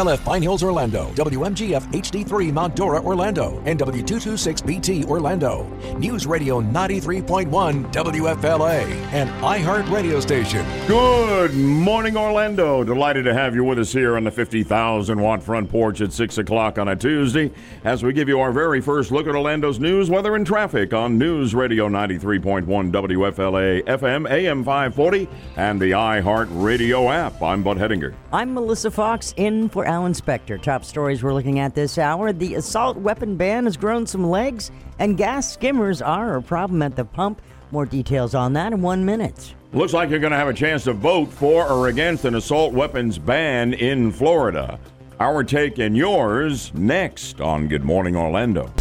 WFLF Pine Hills, Orlando, WMGF HD3 Mount Dora, Orlando, and W226BT, Orlando. News Radio 93.1 WFLA, an iHeart radio station. Good morning, Orlando. Delighted to have you with us here on the 50,000 watt front porch at 6 o'clock on a Tuesday as we give you our very first look at Orlando's news, weather, and traffic on News Radio 93.1 WFLA FM, AM 540, and the iHeart Radio app. I'm Bud Hedinger. I'm Melissa Foxx in for Alan Spector. Top stories we're looking at this hour. The assault weapon ban has grown some legs, and gas skimmers are a problem at the pump. More details on that in one minute. Looks like you're going to have a chance to vote for or against an assault weapons ban in Florida. Our take and yours next on Good Morning Orlando.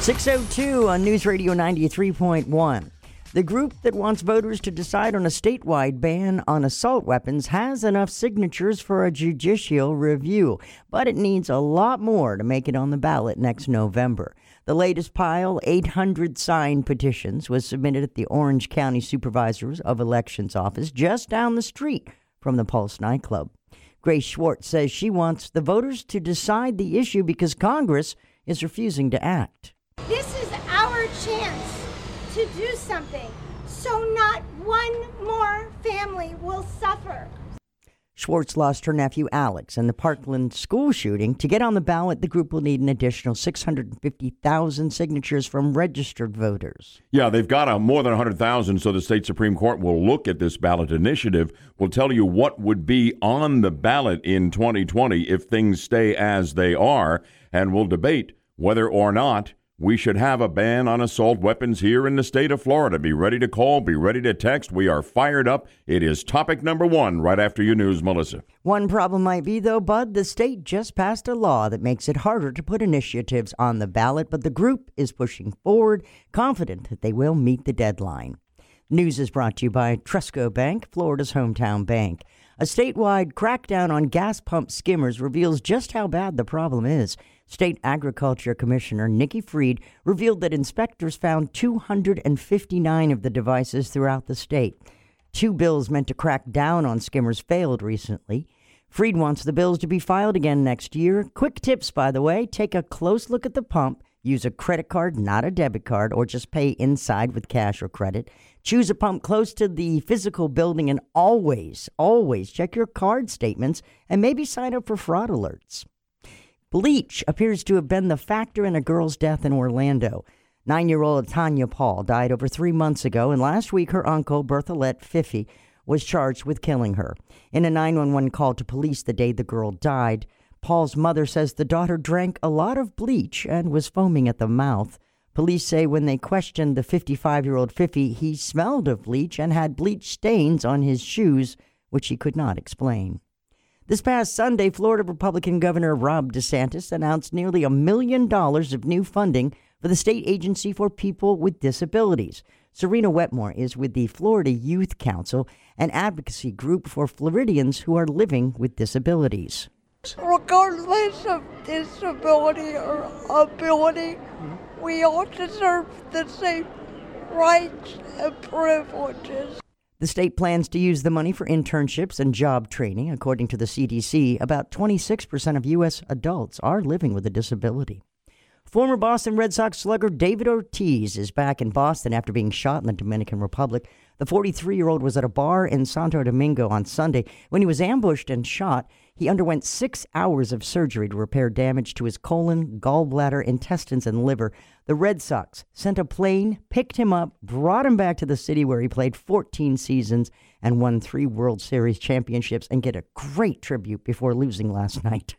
602 on News Radio 93.1. The group that wants voters to decide on a statewide ban on assault weapons has enough signatures for a judicial review, but it needs a lot more to make it on the ballot next November. The latest pile, 800 signed petitions, was submitted at the Orange County Supervisors of Elections office just down the street from the Pulse nightclub. Grace Schwartz says she wants the voters to decide the issue because Congress is refusing to act. This is our chance to do something so not one more family will suffer. Schwartz lost her nephew Alex in the Parkland school shooting. To get on the ballot, the group will need an additional 650,000 signatures from registered voters. Yeah, they've got a, more than 100,000, so the state Supreme Court will look at this ballot initiative, will tell you what would be on the ballot in 2020 if things stay as they are, and will debate whether or not we should have a ban on assault weapons here in the state of Florida. Be ready to call, be ready to text. We are fired up. It is topic number one right after your news, Melissa. One problem might be, though, Bud, the state just passed a law that makes it harder to put initiatives on the ballot, but the group is pushing forward, confident that they will meet the deadline. News is brought to you by Trustco Bank, Florida's hometown bank. A statewide crackdown on gas pump skimmers reveals just how bad the problem is. State Agriculture Commissioner Nikki Fried revealed that inspectors found 259 of the devices throughout the state. Two bills meant to crack down on skimmers failed recently. Fried wants the bills to be filed again next year. Quick tips, by the way take a close look at the pump. Use a credit card, not a debit card, or just pay inside with cash or credit. Choose a pump close to the physical building and always, always check your card statements and maybe sign up for fraud alerts. Bleach appears to have been the factor in a girl's death in Orlando. Nine year old Tanya Paul died over three months ago, and last week her uncle, Berthollet Fifi, was charged with killing her. In a 911 call to police the day the girl died, Paul's mother says the daughter drank a lot of bleach and was foaming at the mouth. Police say when they questioned the 55 year old Fifi, he smelled of bleach and had bleach stains on his shoes, which he could not explain. This past Sunday, Florida Republican Governor Ron DeSantis announced nearly a million dollars of new funding for the state agency for people with disabilities. Serena Wetmore is with the Florida Youth Council, an advocacy group for Floridians who are living with disabilities. Regardless of disability or ability, mm-hmm. We all deserve the same rights and privileges. The state plans to use the money for internships and job training. According to the CDC, about 26% of U.S. adults are living with a disability. Former Boston Red Sox slugger David Ortiz is back in Boston after being shot in the Dominican Republic. The 43 year old was at a bar in Santo Domingo on Sunday when he was ambushed and shot. He underwent six hours of surgery to repair damage to his colon, gallbladder, intestines, and liver. The Red Sox sent a plane, picked him up, brought him back to the city where he played 14 seasons and won three World Series championships and get a great tribute before losing last night.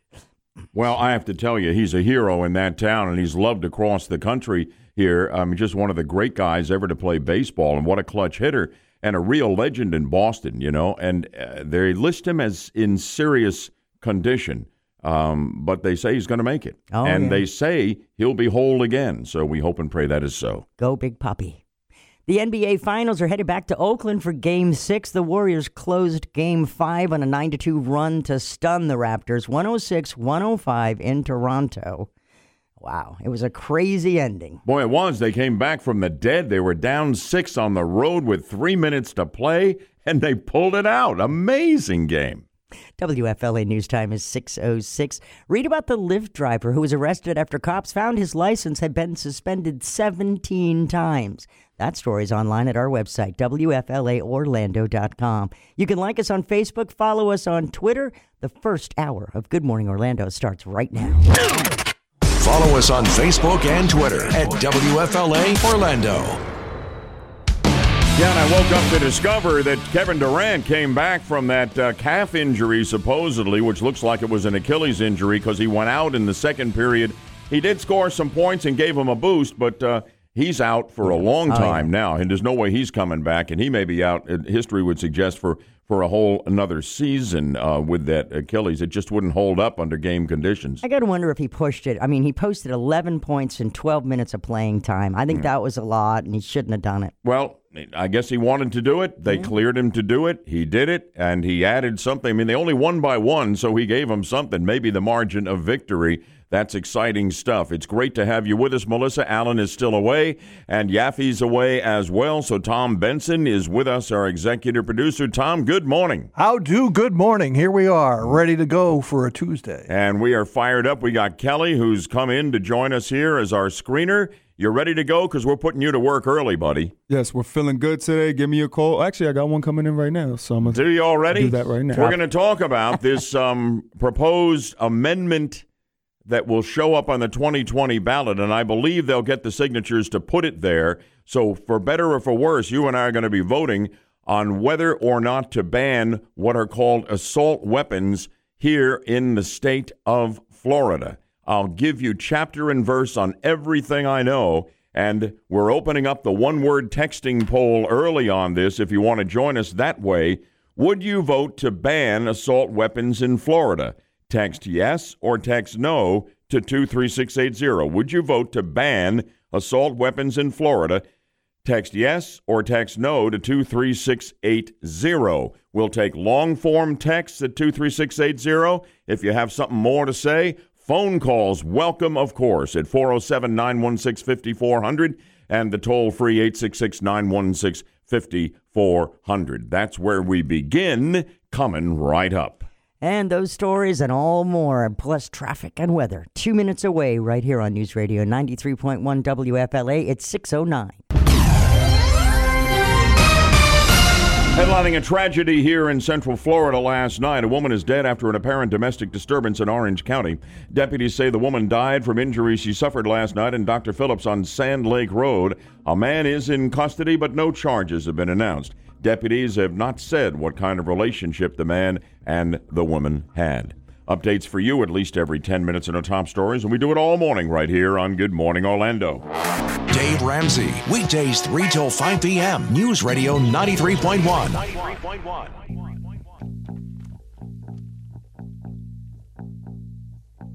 Well, I have to tell you, he's a hero in that town, and he's loved across the country here. I mean, just one of the great guys ever to play baseball, and what a clutch hitter and a real legend in Boston, you know. And uh, they list him as in serious condition, um, but they say he's going to make it. Oh, and yeah. they say he'll be whole again. So we hope and pray that is so. Go, Big Papi. The NBA Finals are headed back to Oakland for Game 6. The Warriors closed Game 5 on a 9 2 run to stun the Raptors 106 105 in Toronto. Wow, it was a crazy ending. Boy, it was. They came back from the dead. They were down six on the road with three minutes to play, and they pulled it out. Amazing game. WFLA News Time is 606. Read about the Lyft driver who was arrested after cops found his license had been suspended 17 times. That story is online at our website, WFLAOrlando.com. You can like us on Facebook, follow us on Twitter. The first hour of Good Morning Orlando starts right now. Follow us on Facebook and Twitter at WFLA Orlando. Yeah, and I woke up to discover that Kevin Durant came back from that uh, calf injury, supposedly, which looks like it was an Achilles injury because he went out in the second period. He did score some points and gave him a boost, but uh, he's out for a long time oh, yeah. now, and there's no way he's coming back, and he may be out. History would suggest for for a whole another season uh, with that Achilles. It just wouldn't hold up under game conditions. I got to wonder if he pushed it. I mean, he posted 11 points in 12 minutes of playing time. I think mm. that was a lot, and he shouldn't have done it. Well, I guess he wanted to do it. They mm cleared him to do it. He did it, and he added something. I mean, they only won by one, so he gave them something, maybe the margin of victory. That's exciting stuff. It's great to have you with us, Melissa. Allen is still away, and Yaffe's away as well. So Tom Benson is with us, our executive producer. Tom, good morning. How do? Good morning. Here we are, ready to go for a Tuesday. And we are fired up. We got Kelly, who's come in to join us here as our screener. You're ready to go because we're putting you to work early, buddy. Yes, we're feeling good today. Give me a call. Actually, I got one coming in right now, so I'm gonna do you already do that right now. We're going to talk about this um, proposed amendment that will show up on the 2020 ballot, and I believe they'll get the signatures to put it there. So, for better or for worse, you and I are going to be voting on whether or not to ban what are called assault weapons here in the state of Florida. I'll give you chapter and verse on everything I know. And we're opening up the one word texting poll early on this if you want to join us that way. Would you vote to ban assault weapons in Florida? Text yes or text no to 23680. Would you vote to ban assault weapons in Florida? Text yes or text no to 23680. We'll take long form texts at 23680. If you have something more to say, phone calls welcome, of course, at 407 916 5400 and the toll free 866 916 5400. That's where we begin, coming right up. And those stories and all more, plus traffic and weather. Two minutes away, right here on News Radio 93.1 WFLA. It's 609. Headlining a tragedy here in central Florida last night. A woman is dead after an apparent domestic disturbance in Orange County. Deputies say the woman died from injuries she suffered last night in Dr. Phillips on Sand Lake Road. A man is in custody, but no charges have been announced. Deputies have not said what kind of relationship the man and the woman had. Updates for you at least every 10 minutes in our top stories, and we do it all morning right here on Good Morning Orlando. Dave Ramsey, weekdays 3 till 5 p.m. News Radio 93.1. 93.1.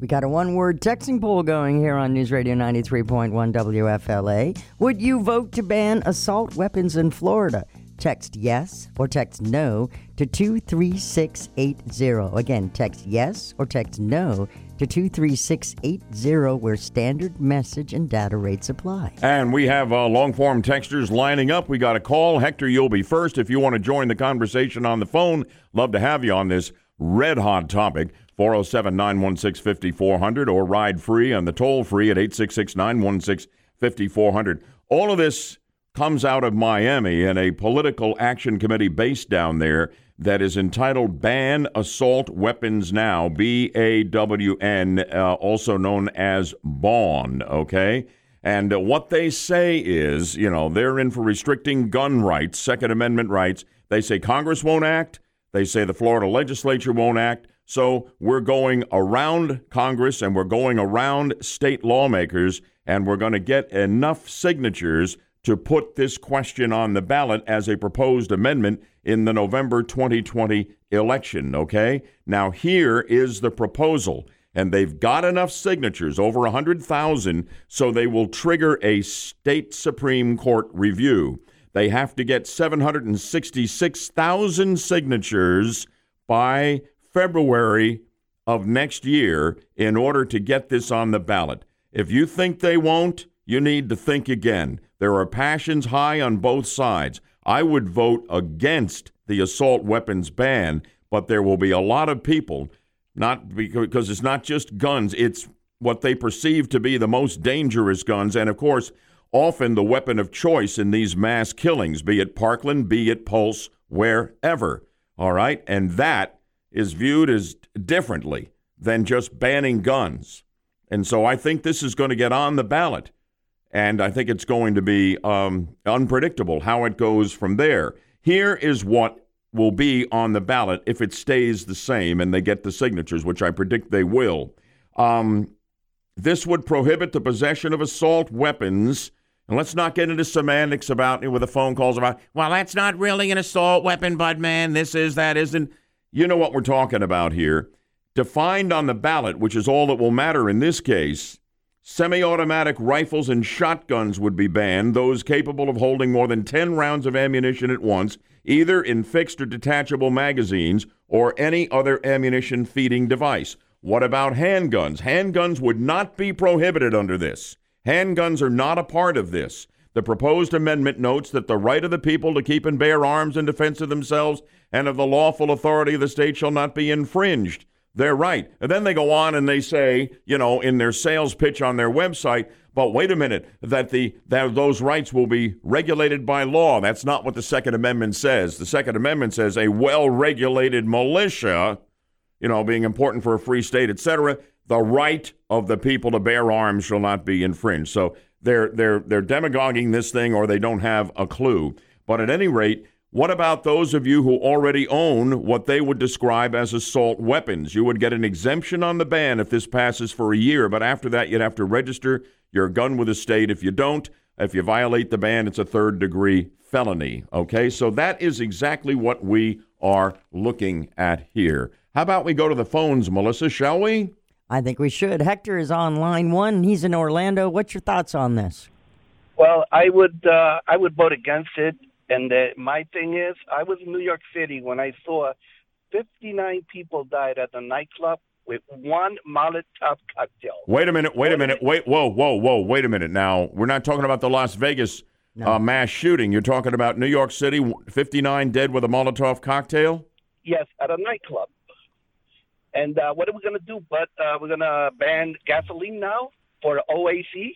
We got a one word texting poll going here on News Radio 93.1 WFLA. Would you vote to ban assault weapons in Florida? Text yes or text no to 23680. Again, text yes or text no to 23680 where standard message and data rates apply. And we have uh, long form texters lining up. We got a call. Hector, you'll be first if you want to join the conversation on the phone. Love to have you on this red hot topic. 407 916 5400 or ride free on the toll free at 866 916 5400. All of this comes out of Miami and a political action committee based down there that is entitled Ban Assault Weapons Now, B A W N, uh, also known as BAWN, okay? And uh, what they say is, you know, they're in for restricting gun rights, Second Amendment rights. They say Congress won't act. They say the Florida legislature won't act. So we're going around Congress and we're going around state lawmakers and we're going to get enough signatures to put this question on the ballot as a proposed amendment in the November 2020 election. Okay? Now, here is the proposal. And they've got enough signatures, over 100,000, so they will trigger a state Supreme Court review. They have to get 766,000 signatures by February of next year in order to get this on the ballot. If you think they won't, you need to think again. There are passions high on both sides. I would vote against the assault weapons ban, but there will be a lot of people, not because it's not just guns, it's what they perceive to be the most dangerous guns, and of course, often the weapon of choice in these mass killings, be it Parkland, be it Pulse, wherever. All right? And that is viewed as differently than just banning guns. And so I think this is going to get on the ballot. And I think it's going to be um, unpredictable how it goes from there. Here is what will be on the ballot if it stays the same and they get the signatures, which I predict they will. Um, this would prohibit the possession of assault weapons. And let's not get into semantics about it with the phone calls about, well, that's not really an assault weapon, bud man. This is, that isn't. You know what we're talking about here. Defined on the ballot, which is all that will matter in this case, semi automatic rifles and shotguns would be banned, those capable of holding more than 10 rounds of ammunition at once, either in fixed or detachable magazines or any other ammunition feeding device. What about handguns? Handguns would not be prohibited under this. Handguns are not a part of this. The proposed amendment notes that the right of the people to keep and bear arms in defense of themselves and of the lawful authority of the state shall not be infringed. They're right. And then they go on and they say, you know, in their sales pitch on their website, but wait a minute, that the that those rights will be regulated by law. That's not what the Second Amendment says. The Second Amendment says a well-regulated militia, you know, being important for a free state, etc., the right of the people to bear arms shall not be infringed. So they're they're they're demagoguing this thing or they don't have a clue. But at any rate, what about those of you who already own what they would describe as assault weapons? You would get an exemption on the ban if this passes for a year, but after that, you'd have to register your gun with the state. If you don't, if you violate the ban, it's a third degree felony. Okay, so that is exactly what we are looking at here. How about we go to the phones, Melissa, shall we? I think we should. Hector is on line one. He's in Orlando. What's your thoughts on this? Well, I would uh, I would vote against it and the, my thing is, I was in New York City when I saw 59 people died at the nightclub with one Molotov cocktail. Wait a minute, wait a minute, wait, whoa, whoa, whoa, wait a minute. Now, we're not talking about the Las Vegas no. uh, mass shooting. You're talking about New York City, 59 dead with a Molotov cocktail? Yes, at a nightclub. And uh, what are we going to do? But uh, we're going to ban gasoline now for OAC?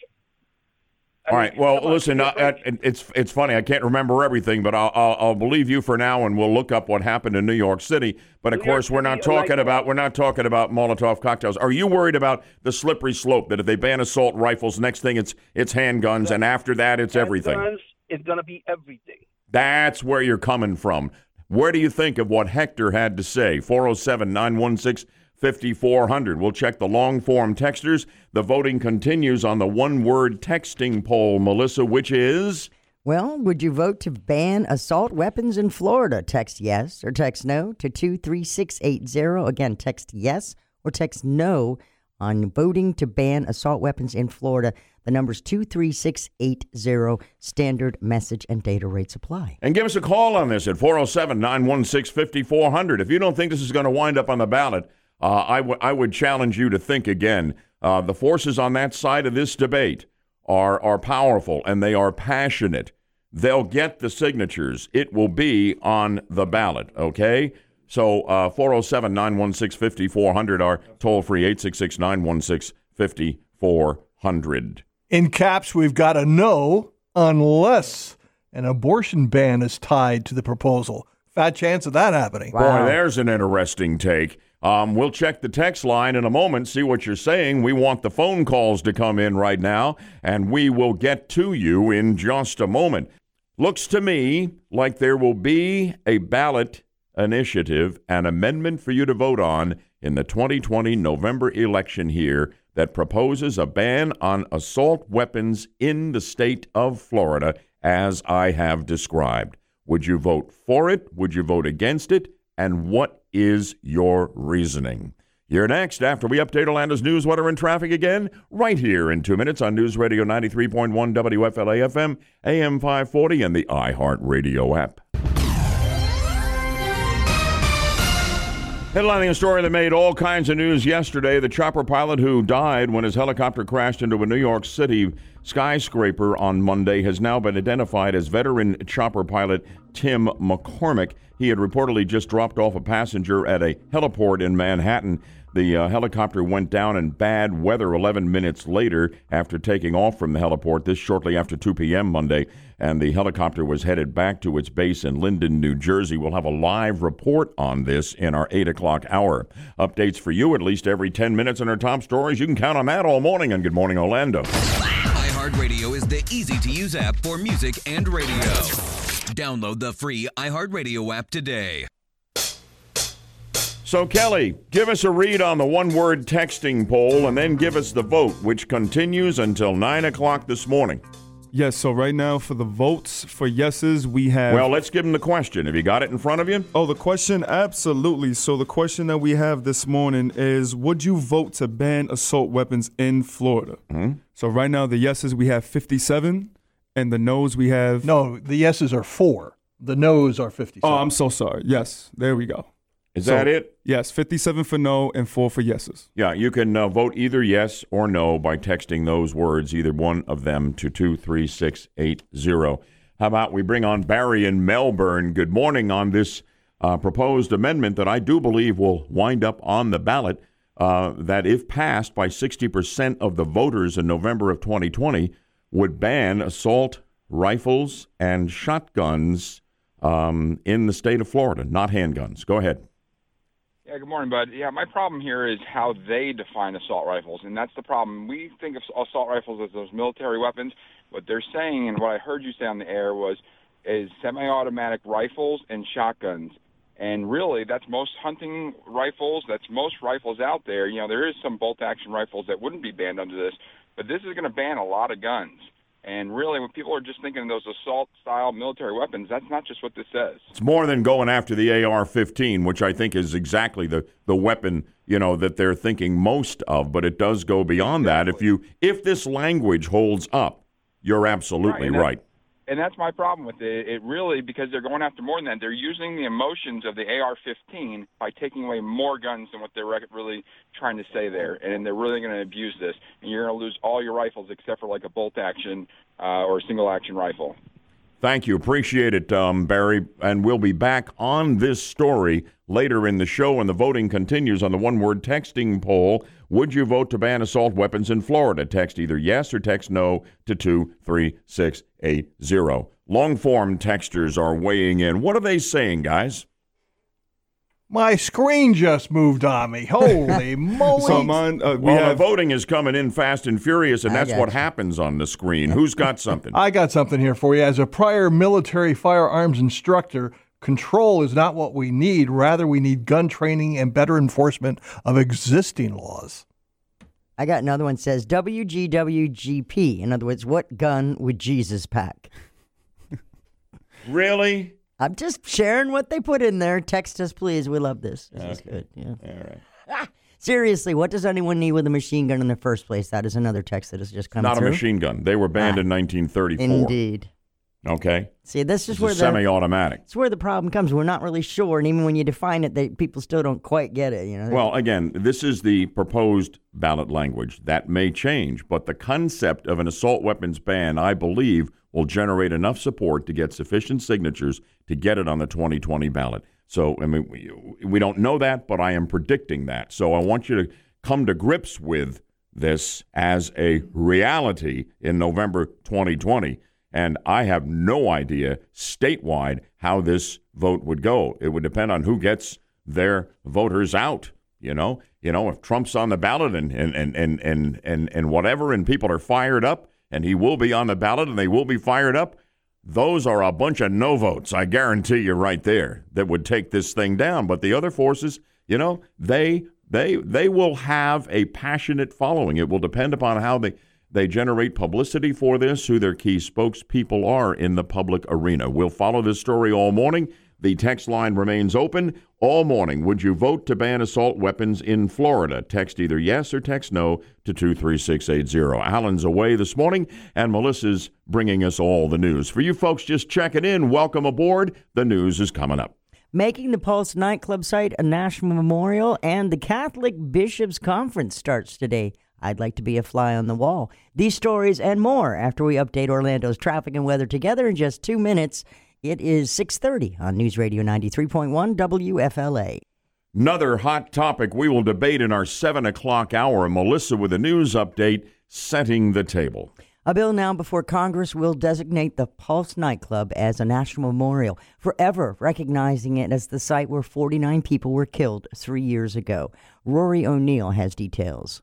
All right. Well, listen. Uh, it's it's funny. I can't remember everything, but I'll, I'll, I'll believe you for now, and we'll look up what happened in New York City. But of New course, we're not talking about we're not talking about Molotov cocktails. Are you worried about the slippery slope that if they ban assault rifles, next thing it's it's handguns, and after that it's everything? It's going to be everything. That's where you're coming from. Where do you think of what Hector had to say? 407 916 5400. We'll check the long form texters. The voting continues on the one word texting poll, Melissa, which is. Well, would you vote to ban assault weapons in Florida? Text yes or text no to 23680. Again, text yes or text no on voting to ban assault weapons in Florida. The number's 23680. Standard message and data rates apply. And give us a call on this at 407 916 5400. If you don't think this is going to wind up on the ballot, uh, I, w- I would challenge you to think again. Uh, the forces on that side of this debate are, are powerful and they are passionate. They'll get the signatures. It will be on the ballot, okay? So uh, 407 916 5400, our toll free 866 916 5400. In caps, we've got a no unless an abortion ban is tied to the proposal. Fat chance of that happening. Wow. Boy, there's an interesting take. Um, we'll check the text line in a moment, see what you're saying. We want the phone calls to come in right now, and we will get to you in just a moment. Looks to me like there will be a ballot initiative, an amendment for you to vote on in the 2020 November election here that proposes a ban on assault weapons in the state of Florida, as I have described. Would you vote for it? Would you vote against it? And what is your reasoning? You're next after we update Orlando's news, weather, and traffic again, right here in two minutes on News Radio 93.1 WFLA FM, AM 540, and the iHeartRadio app. Headlining a story that made all kinds of news yesterday the chopper pilot who died when his helicopter crashed into a New York City skyscraper on Monday has now been identified as veteran chopper pilot Tim McCormick. He had reportedly just dropped off a passenger at a heliport in Manhattan. The uh, helicopter went down in bad weather 11 minutes later after taking off from the heliport, this shortly after 2 p.m. Monday, and the helicopter was headed back to its base in Linden, New Jersey. We'll have a live report on this in our 8 o'clock hour. Updates for you at least every 10 minutes in our top stories. You can count on that all morning and Good Morning Orlando. iHeartRadio is the easy to use app for music and radio. Download the free iHeartRadio app today. So, Kelly, give us a read on the one word texting poll and then give us the vote, which continues until 9 o'clock this morning. Yes, so right now for the votes for yeses, we have. Well, let's give them the question. Have you got it in front of you? Oh, the question? Absolutely. So the question that we have this morning is Would you vote to ban assault weapons in Florida? Mm-hmm. So right now, the yeses we have 57, and the noes we have. No, the yeses are four. The noes are 57. Oh, I'm so sorry. Yes, there we go. Is So- that it? Yes, 57 for no and four for yeses. Yeah, you can uh, vote either yes or no by texting those words, either one of them, to 23680. How about we bring on Barry in Melbourne? Good morning on this uh, proposed amendment that I do believe will wind up on the ballot. Uh, that, if passed by 60% of the voters in November of 2020, would ban assault rifles and shotguns um, in the state of Florida, not handguns. Go ahead. Yeah, good morning, bud. Yeah, my problem here is how they define assault rifles, and that's the problem. We think of assault rifles as those military weapons. What they're saying, and what I heard you say on the air was, is semi-automatic rifles and shotguns. And really, that's most hunting rifles. That's most rifles out there. You know, there is some bolt-action rifles that wouldn't be banned under this, but this is going to ban a lot of guns. And really, when people are just thinking of those assault-style military weapons, that's not just what this says. It's more than going after the AR-15, which I think is exactly the, the weapon you know that they're thinking most of. But it does go beyond that. If you if this language holds up, you're absolutely and right. And that's my problem with it. It really because they're going after more than that. They're using the emotions of the AR-15 by taking away more guns than what they're really trying to say there, and they're really going to abuse this. And you're going to lose all your rifles except for like a bolt-action uh, or a single-action rifle. Thank you. Appreciate it, um, Barry. And we'll be back on this story later in the show. And the voting continues on the one word texting poll. Would you vote to ban assault weapons in Florida? Text either yes or text no to 23680. Long form textures are weighing in. What are they saying, guys? My screen just moved on me. Holy moly. So mine, uh, we Well, the voting is coming in fast and furious, and that's what you. happens on the screen. Who's got something? I got something here for you. As a prior military firearms instructor, control is not what we need. Rather, we need gun training and better enforcement of existing laws. I got another one says WGWGP. In other words, what gun would Jesus pack? really? I'm just sharing what they put in there. Text us, please. We love this. This is good. Yeah. All right. Seriously, what does anyone need with a machine gun in the first place? That is another text that has just come Not through. a machine gun. They were banned Ah. in 1934. Indeed. Okay. See, this is It's where the semi-automatic. it's where the problem comes. We're not really sure, and even when you define it, they, people still don't quite get it. You know. Well, again, this is the proposed ballot language. That may change, but the concept of an assault weapons ban, I believe, will generate enough support to get sufficient signatures to get it on the 2020 ballot. So, I mean, we, we don't know that, but I am predicting that. So, I want you to come to grips with this as a reality in November 2020. And I have no idea statewide how this vote would go. It would depend on who gets their voters out. You know, you know, if Trump's on the ballot and and and and and and, and whatever, and people are fired up, and he will be on the ballot, and they will be fired up. Those are a bunch of no votes. I guarantee you, right there, that would take this thing down. But the other forces, you know, they they they will have a passionate following. It will depend upon how they they generate publicity for this, who their key spokespeople are in the public arena. We'll follow this story all morning. The text line remains open all morning. Would you vote to ban assault weapons in Florida? Text either yes or text no to 23680. Alan's away this morning, and Melissa's bringing us all the news. For you folks just checking in, welcome aboard. The news is coming up. making the Pulse nightclub site a national memorial, and the Catholic Bishops' Conference starts today. I'd like to be a fly on the wall. These stories and more after we update Orlando's traffic and weather together in just two minutes. It is 6:30 on News Radio 93.1 WFLA. Another hot topic we will debate in our seven o'clock hour. Melissa with a news update, setting the table. A bill now before Congress will designate the Pulse nightclub as a national memorial, forever recognizing it as the site where 49 people were killed three years ago. Rory O'Neill has details.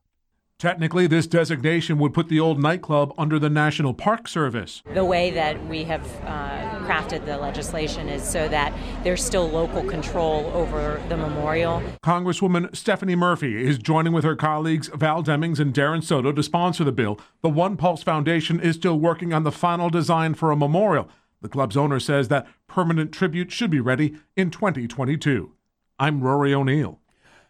Technically, this designation would put the old nightclub under the National Park Service. The way that we have uh, crafted the legislation is so that there's still local control over the memorial. Congresswoman Stephanie Murphy is joining with her colleagues Val Demings and Darren Soto to sponsor the bill. The One Pulse Foundation is still working on the final design for a memorial. The club's owner says that permanent tribute should be ready in 2022. I'm Rory O'Neill.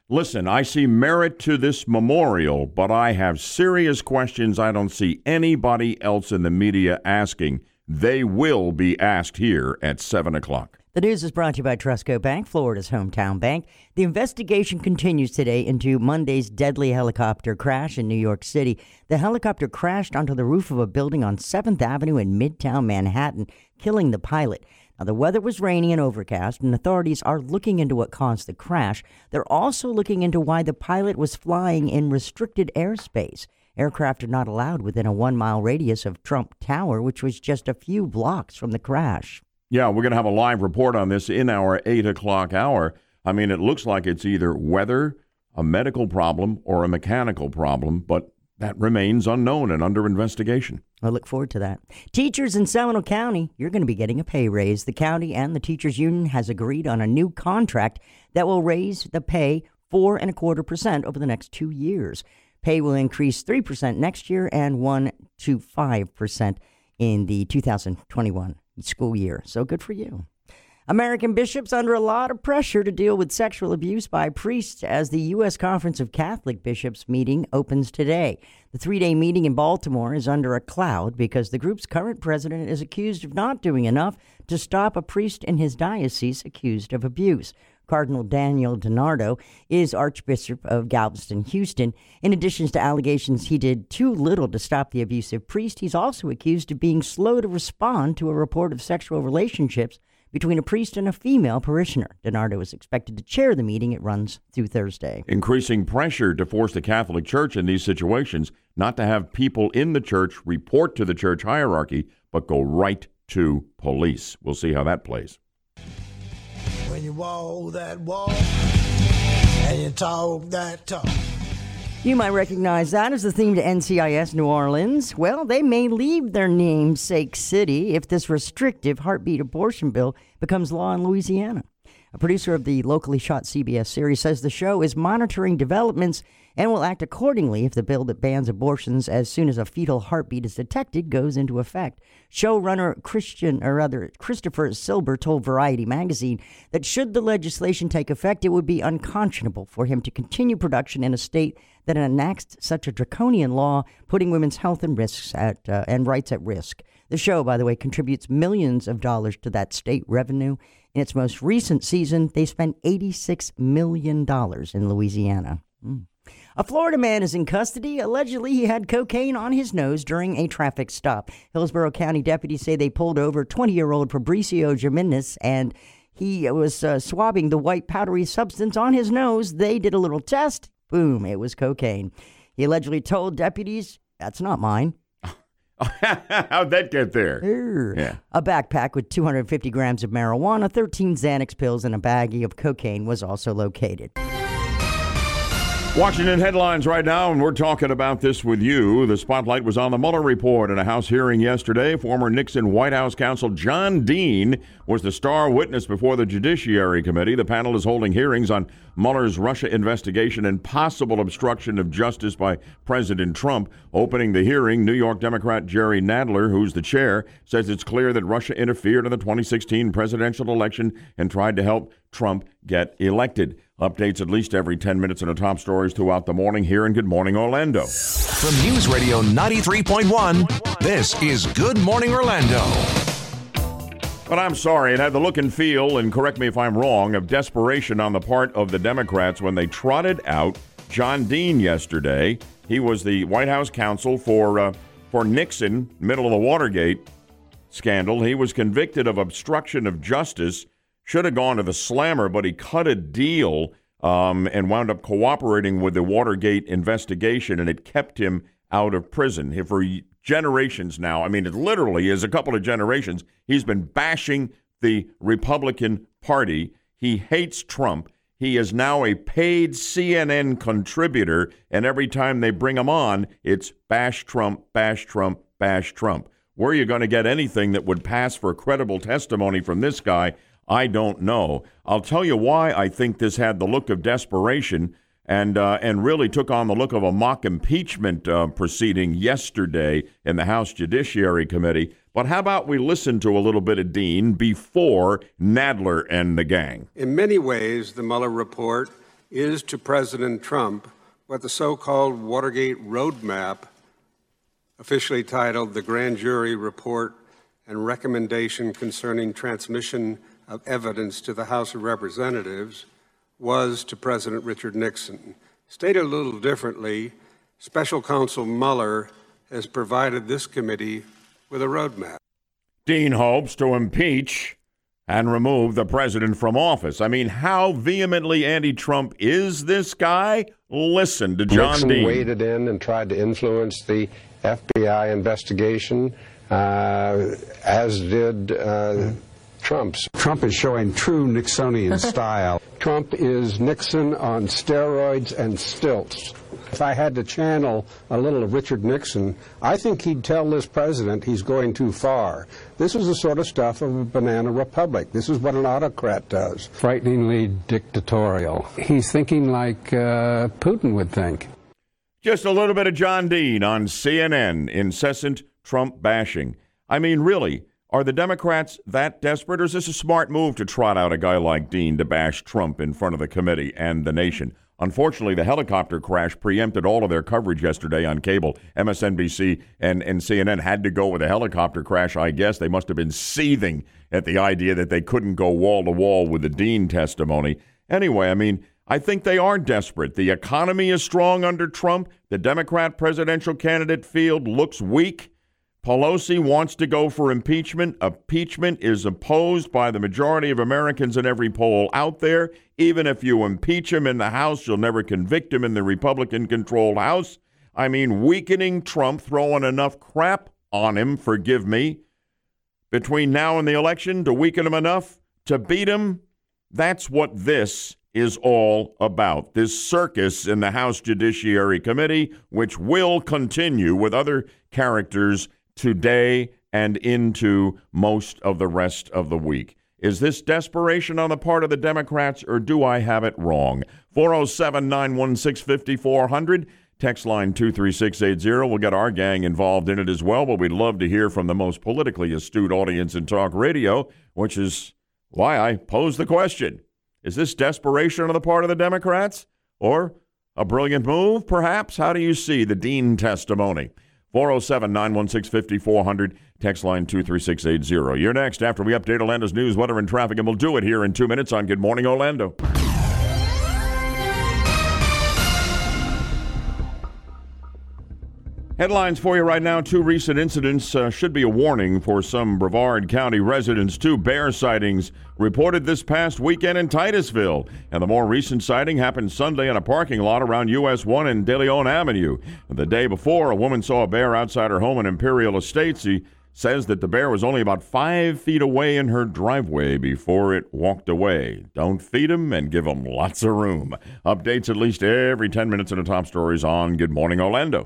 Listen, I see merit to this memorial, but I have serious questions I don't see anybody else in the media asking. They will be asked here at 7 o'clock. The news is brought to you by Trustco Bank, Florida's hometown bank. The investigation continues today into Monday's deadly helicopter crash in New York City. The helicopter crashed onto the roof of a building on 7th Avenue in Midtown Manhattan, killing the pilot. Now, the weather was rainy and overcast, and authorities are looking into what caused the crash. They're also looking into why the pilot was flying in restricted airspace. Aircraft are not allowed within a one mile radius of Trump Tower, which was just a few blocks from the crash. Yeah, we're going to have a live report on this in our 8 o'clock hour. I mean, it looks like it's either weather, a medical problem, or a mechanical problem, but that remains unknown and under investigation. I look forward to that. Teachers in Seminole County, you're going to be getting a pay raise. The county and the teachers union has agreed on a new contract that will raise the pay four and a quarter percent over the next two years. Pay will increase three percent next year and one to five percent in the 2021 school year. So good for you. American bishops under a lot of pressure to deal with sexual abuse by priests as the U.S. Conference of Catholic Bishops meeting opens today. The three day meeting in Baltimore is under a cloud because the group's current president is accused of not doing enough to stop a priest in his diocese accused of abuse. Cardinal Daniel DiNardo is Archbishop of Galveston, Houston. In addition to allegations he did too little to stop the abusive priest, he's also accused of being slow to respond to a report of sexual relationships between a priest and a female parishioner. DiNardo is expected to chair the meeting. It runs through Thursday. Increasing pressure to force the Catholic Church in these situations not to have people in the church report to the church hierarchy, but go right to police. We'll see how that plays. When you walk that walk and you talk that talk. You might recognize that as the theme to NCIS New Orleans. Well, they may leave their namesake city if this restrictive heartbeat abortion bill becomes law in Louisiana. A producer of the locally shot CBS series says the show is monitoring developments and will act accordingly if the bill that bans abortions as soon as a fetal heartbeat is detected goes into effect. Showrunner Christian, or rather Christopher Silber, told Variety magazine that should the legislation take effect, it would be unconscionable for him to continue production in a state that enacts such a draconian law, putting women's health and risks at uh, and rights at risk. The show, by the way, contributes millions of dollars to that state revenue. In its most recent season, they spent $86 million in Louisiana. Mm. A Florida man is in custody. Allegedly, he had cocaine on his nose during a traffic stop. Hillsborough County deputies say they pulled over 20 year old Fabricio Jimenez and he was uh, swabbing the white powdery substance on his nose. They did a little test. Boom, it was cocaine. He allegedly told deputies, That's not mine. How'd that get there? Yeah. A backpack with 250 grams of marijuana, 13 Xanax pills, and a baggie of cocaine was also located. Washington headlines right now, and we're talking about this with you. The spotlight was on the Mueller report in a House hearing yesterday. Former Nixon White House counsel John Dean was the star witness before the Judiciary Committee. The panel is holding hearings on Mueller's Russia investigation and possible obstruction of justice by President Trump. Opening the hearing, New York Democrat Jerry Nadler, who's the chair, says it's clear that Russia interfered in the 2016 presidential election and tried to help Trump get elected. Updates at least every 10 minutes in the top stories throughout the morning here in Good Morning Orlando. From News Radio 93.1, this is Good Morning Orlando. But I'm sorry, it had the look and feel, and correct me if I'm wrong, of desperation on the part of the Democrats when they trotted out John Dean yesterday. He was the White House counsel for uh, for Nixon, middle of the Watergate scandal. He was convicted of obstruction of justice. Should have gone to the slammer, but he cut a deal um, and wound up cooperating with the Watergate investigation, and it kept him out of prison. For generations now. I mean, it literally is a couple of generations. He's been bashing the Republican Party. He hates Trump. He is now a paid CNN contributor, and every time they bring him on, it's bash Trump, bash Trump, bash Trump. Where are you going to get anything that would pass for credible testimony from this guy? I don't know. I'll tell you why I think this had the look of desperation and uh, and really took on the look of a mock impeachment uh, proceeding yesterday in the House Judiciary Committee. But how about we listen to a little bit of Dean before Nadler and the gang? In many ways, the Mueller report is to President Trump what the so-called Watergate Roadmap, officially titled the Grand Jury Report and Recommendation Concerning Transmission of Evidence to the House of Representatives was to President Richard Nixon. Stated a little differently, Special Counsel Mueller has provided this committee with a roadmap. Dean hopes to impeach and remove the president from office. I mean, how vehemently anti-Trump is this guy? Listen to John Nixon Dean. waded in and tried to influence the FBI investigation, uh, as did uh, Trump's. Trump is showing true Nixonian style. Trump is Nixon on steroids and stilts. If I had to channel a little of Richard Nixon, I think he'd tell this president he's going too far. This is the sort of stuff of a banana republic. This is what an autocrat does. Frighteningly dictatorial. He's thinking like uh, Putin would think. Just a little bit of John Dean on CNN, incessant Trump bashing. I mean, really, are the Democrats that desperate, or is this a smart move to trot out a guy like Dean to bash Trump in front of the committee and the nation? Unfortunately, the helicopter crash preempted all of their coverage yesterday on cable. MSNBC and, and CNN had to go with a helicopter crash, I guess. They must have been seething at the idea that they couldn't go wall to wall with the Dean testimony. Anyway, I mean, I think they are desperate. The economy is strong under Trump. The Democrat presidential candidate field looks weak. Pelosi wants to go for impeachment. Impeachment is opposed by the majority of Americans in every poll out there. Even if you impeach him in the House, you'll never convict him in the Republican controlled House. I mean, weakening Trump, throwing enough crap on him, forgive me, between now and the election to weaken him enough to beat him. That's what this is all about. This circus in the House Judiciary Committee, which will continue with other characters today and into most of the rest of the week. Is this desperation on the part of the Democrats, or do I have it wrong? 407 916 5400. Text line 23680. We'll get our gang involved in it as well, but we'd love to hear from the most politically astute audience in talk radio, which is why I pose the question. Is this desperation on the part of the Democrats, or a brilliant move, perhaps? How do you see the Dean testimony? 407 916 5400, text line 23680. You're next after we update Orlando's news, weather, and traffic, and we'll do it here in two minutes on Good Morning Orlando. Headlines for you right now. Two recent incidents uh, should be a warning for some Brevard County residents. Two bear sightings reported this past weekend in Titusville. And the more recent sighting happened Sunday in a parking lot around US 1 and De Leon Avenue. The day before, a woman saw a bear outside her home in Imperial Estates. She says that the bear was only about five feet away in her driveway before it walked away. Don't feed him and give him lots of room. Updates at least every 10 minutes in the top stories on Good Morning Orlando.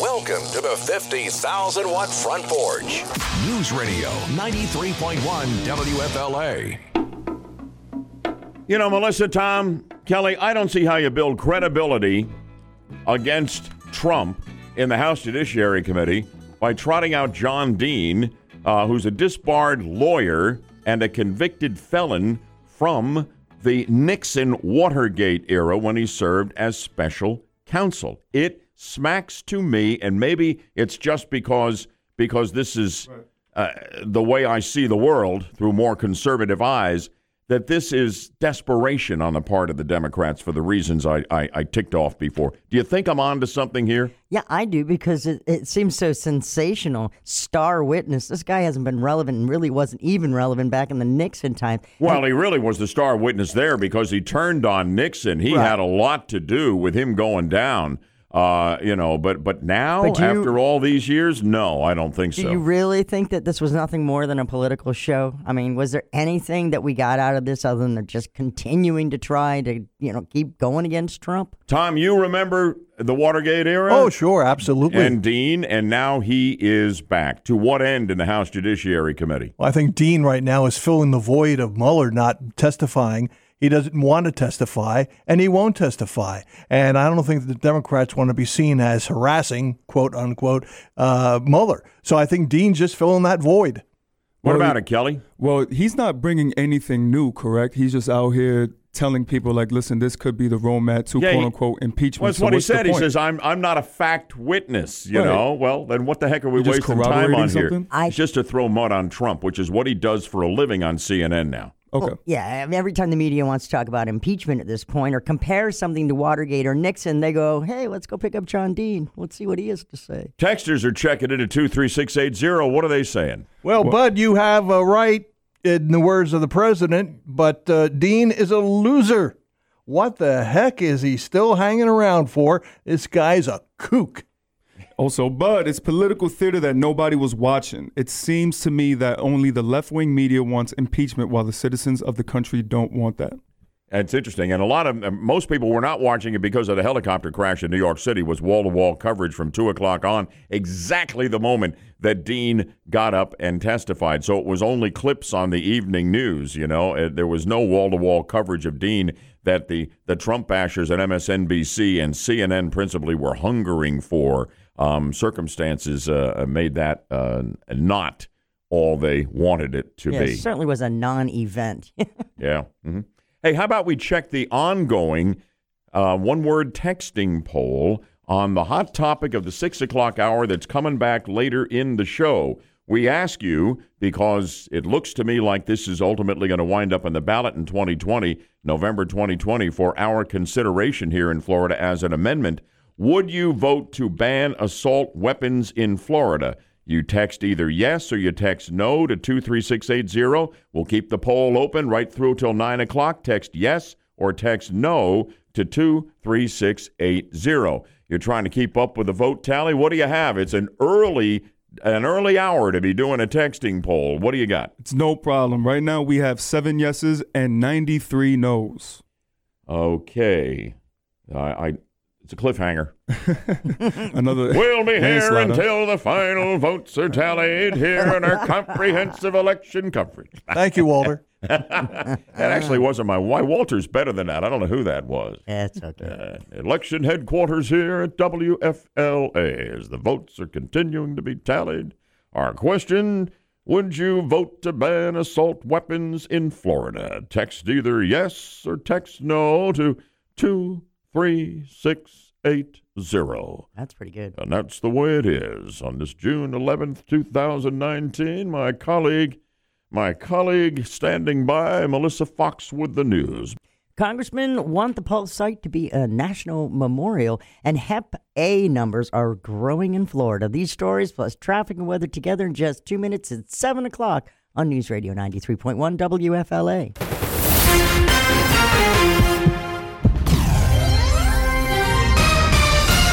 Welcome to the 50,000 watt front porch. News Radio 93.1 WFLA. You know, Melissa, Tom, Kelly, I don't see how you build credibility against Trump in the House Judiciary Committee by trotting out John Dean, uh, who's a disbarred lawyer and a convicted felon from the Nixon Watergate era when he served as special counsel. It smacks to me, and maybe it's just because because this is uh, the way I see the world through more conservative eyes, that this is desperation on the part of the Democrats for the reasons I, I, I ticked off before. Do you think I'm on to something here? Yeah, I do because it, it seems so sensational. Star witness. This guy hasn't been relevant and really wasn't even relevant back in the Nixon time. Well, he really was the star witness there because he turned on Nixon. He Right. had a lot to do with him going down. Uh, you know, but but now But you- after all these years, no, I don't think Do so. Do you really think that this was nothing more than a political show? I mean, was there anything that we got out of this other than just continuing to try to, you know, keep going against Trump? Tom, you remember the Watergate era? Oh, sure, absolutely. And Dean, and now he is back. To what end in the House Judiciary Committee? Well, I think Dean right now is filling the void of Mueller not testifying. He doesn't want to testify, and he won't testify. And I don't think the Democrats want to be seen as harassing, quote unquote, uh, Mueller. So I think Dean's just filling that void. What about it, Kelly? Well, he's not bringing anything new, correct? He's just out here telling people, like, listen, this could be the roadmap to Yeah, quote unquote impeachment. Well, that's So what he what's the said. He says, "I'm I'm not a fact witness." You Right. know. Well, then what the heck are we You're wasting time corroborating on here? something? it's just to throw mud on Trump, which is what he does for a living on CNN now. Okay. Well, yeah, I mean, every time the media wants to talk about impeachment at this point or compare something to Watergate or Nixon, they go, hey, let's go pick up John Dean. Let's see what he has to say. Texters are checking in at two three six eight zero. What are they saying? Well, Bud, you have a right in the words of the president, but uh, Dean is a loser. What the heck is he still hanging around for? This guy's a kook. Also, but it's political theater that nobody was watching. It seems to me that only the left wing media wants impeachment while the citizens of the country don't want that. It's interesting, and a lot of most people were not watching it because of the helicopter crash in New York City. Was wall to wall coverage from two o'clock on, exactly the moment that Dean got up and testified. So it was only clips on the evening news. You know, Uh, there was no wall to wall coverage of Dean that the the Trump bashers at MSNBC and CNN principally were hungering for. Um, circumstances uh, made that uh, not all they wanted it to yeah, be. it certainly was a non event. Yeah. hmm Hey, how about we check the ongoing uh, one word texting poll on the hot topic of the six o'clock hour that's coming back later in the show? We ask you because it looks to me like this is ultimately going to wind up on the ballot in 2020, November 2020, for our consideration here in Florida as an amendment. Would you vote to ban assault weapons in Florida? You text either yes or you text no to 23680. We'll keep the poll open right through till 9 o'clock. Text yes or text no to 23680. You're trying to keep up with the vote tally. What do you have? It's an early an early hour to be doing a texting poll. What do you got? It's no problem. Right now, we have seven yeses and 93 no's. Okay. I, I it's a cliffhanger. Another. We'll be here until the final votes are tallied here in our comprehensive election coverage. Thank you, Walter. that actually wasn't my why Walter's better than that. I don't know who that was. That's okay. Uh, election headquarters here at WFLA as the votes are continuing to be tallied. Our question Would you vote to ban assault weapons in Florida? Text either yes or text no to 23680. That's pretty good. And that's the way it is. On this June 11th, 2019, my colleague, my colleague standing by, Melissa Foxx with the news. Congressmen want the Pulse site to be a national memorial, and Hep A numbers are growing in Florida. These stories plus traffic and weather together in just two minutes at 7 o'clock on News Radio 93.1 WFLA.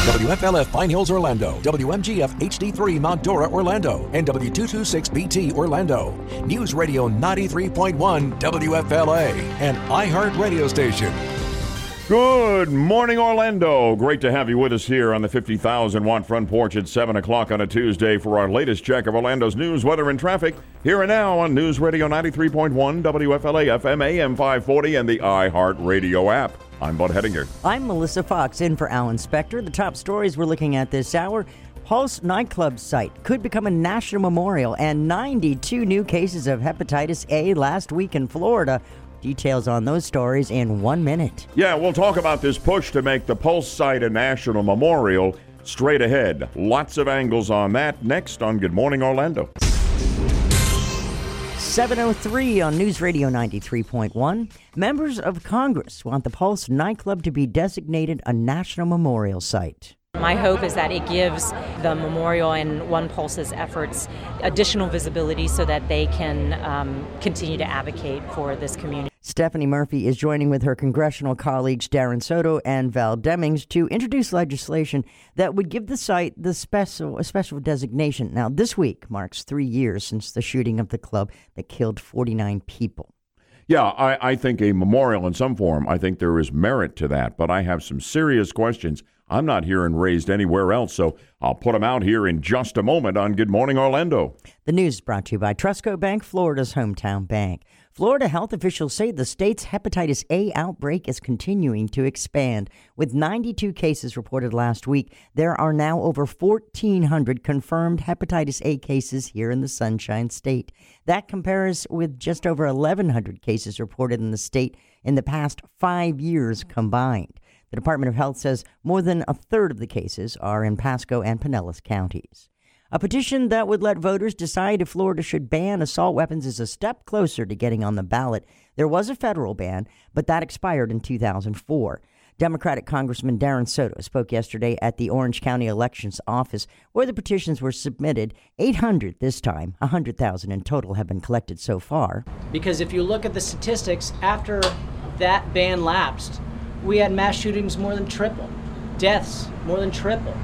WFLF Pine Hills, Orlando. WMGF HD3 Mount Dora, Orlando. And W226BT, Orlando. News Radio 93.1 WFLA, an iHeart radio station. Good morning, Orlando. Great to have you with us here on the 50,000 watt front porch at 7 o'clock on a Tuesday for our latest check of Orlando's news, weather, and traffic. Here and now on News Radio 93.1 WFLA FM AM 540 and the iHeart Radio app. I'm Bud Hedinger. I'm Melissa Foxx in for Alan Spector. The top stories we're looking at this hour Pulse nightclub site could become a national memorial, and 92 new cases of hepatitis A last week in Florida. Details on those stories in one minute. Yeah, we'll talk about this push to make the Pulse site a national memorial straight ahead. Lots of angles on that next on Good Morning Orlando. 703 on News Radio 93.1. Members of Congress want the Pulse nightclub to be designated a national memorial site. My hope is that it gives the memorial and One Pulse's efforts additional visibility so that they can um, continue to advocate for this community. Stephanie Murphy is joining with her congressional colleagues Darren Soto and Val Demings to introduce legislation that would give the site the special a special designation. Now, this week marks three years since the shooting of the club that killed 49 people. Yeah, I, I think a memorial in some form, I think there is merit to that, but I have some serious questions I'm not hearing raised anywhere else, so I'll put them out here in just a moment on Good Morning Orlando. The news brought to you by Trustco Bank, Florida's hometown bank. Florida health officials say the state's hepatitis A outbreak is continuing to expand. With 92 cases reported last week, there are now over 1,400 confirmed hepatitis A cases here in the Sunshine State. That compares with just over 1,100 cases reported in the state in the past five years combined. The Department of Health says more than a third of the cases are in Pasco and Pinellas counties. A petition that would let voters decide if Florida should ban assault weapons is a step closer to getting on the ballot. There was a federal ban, but that expired in 2004. Democratic Congressman Darren Soto spoke yesterday at the Orange County Elections Office where the petitions were submitted. 800 this time, 100,000 in total have been collected so far. Because if you look at the statistics, after that ban lapsed, we had mass shootings more than triple, deaths more than triple.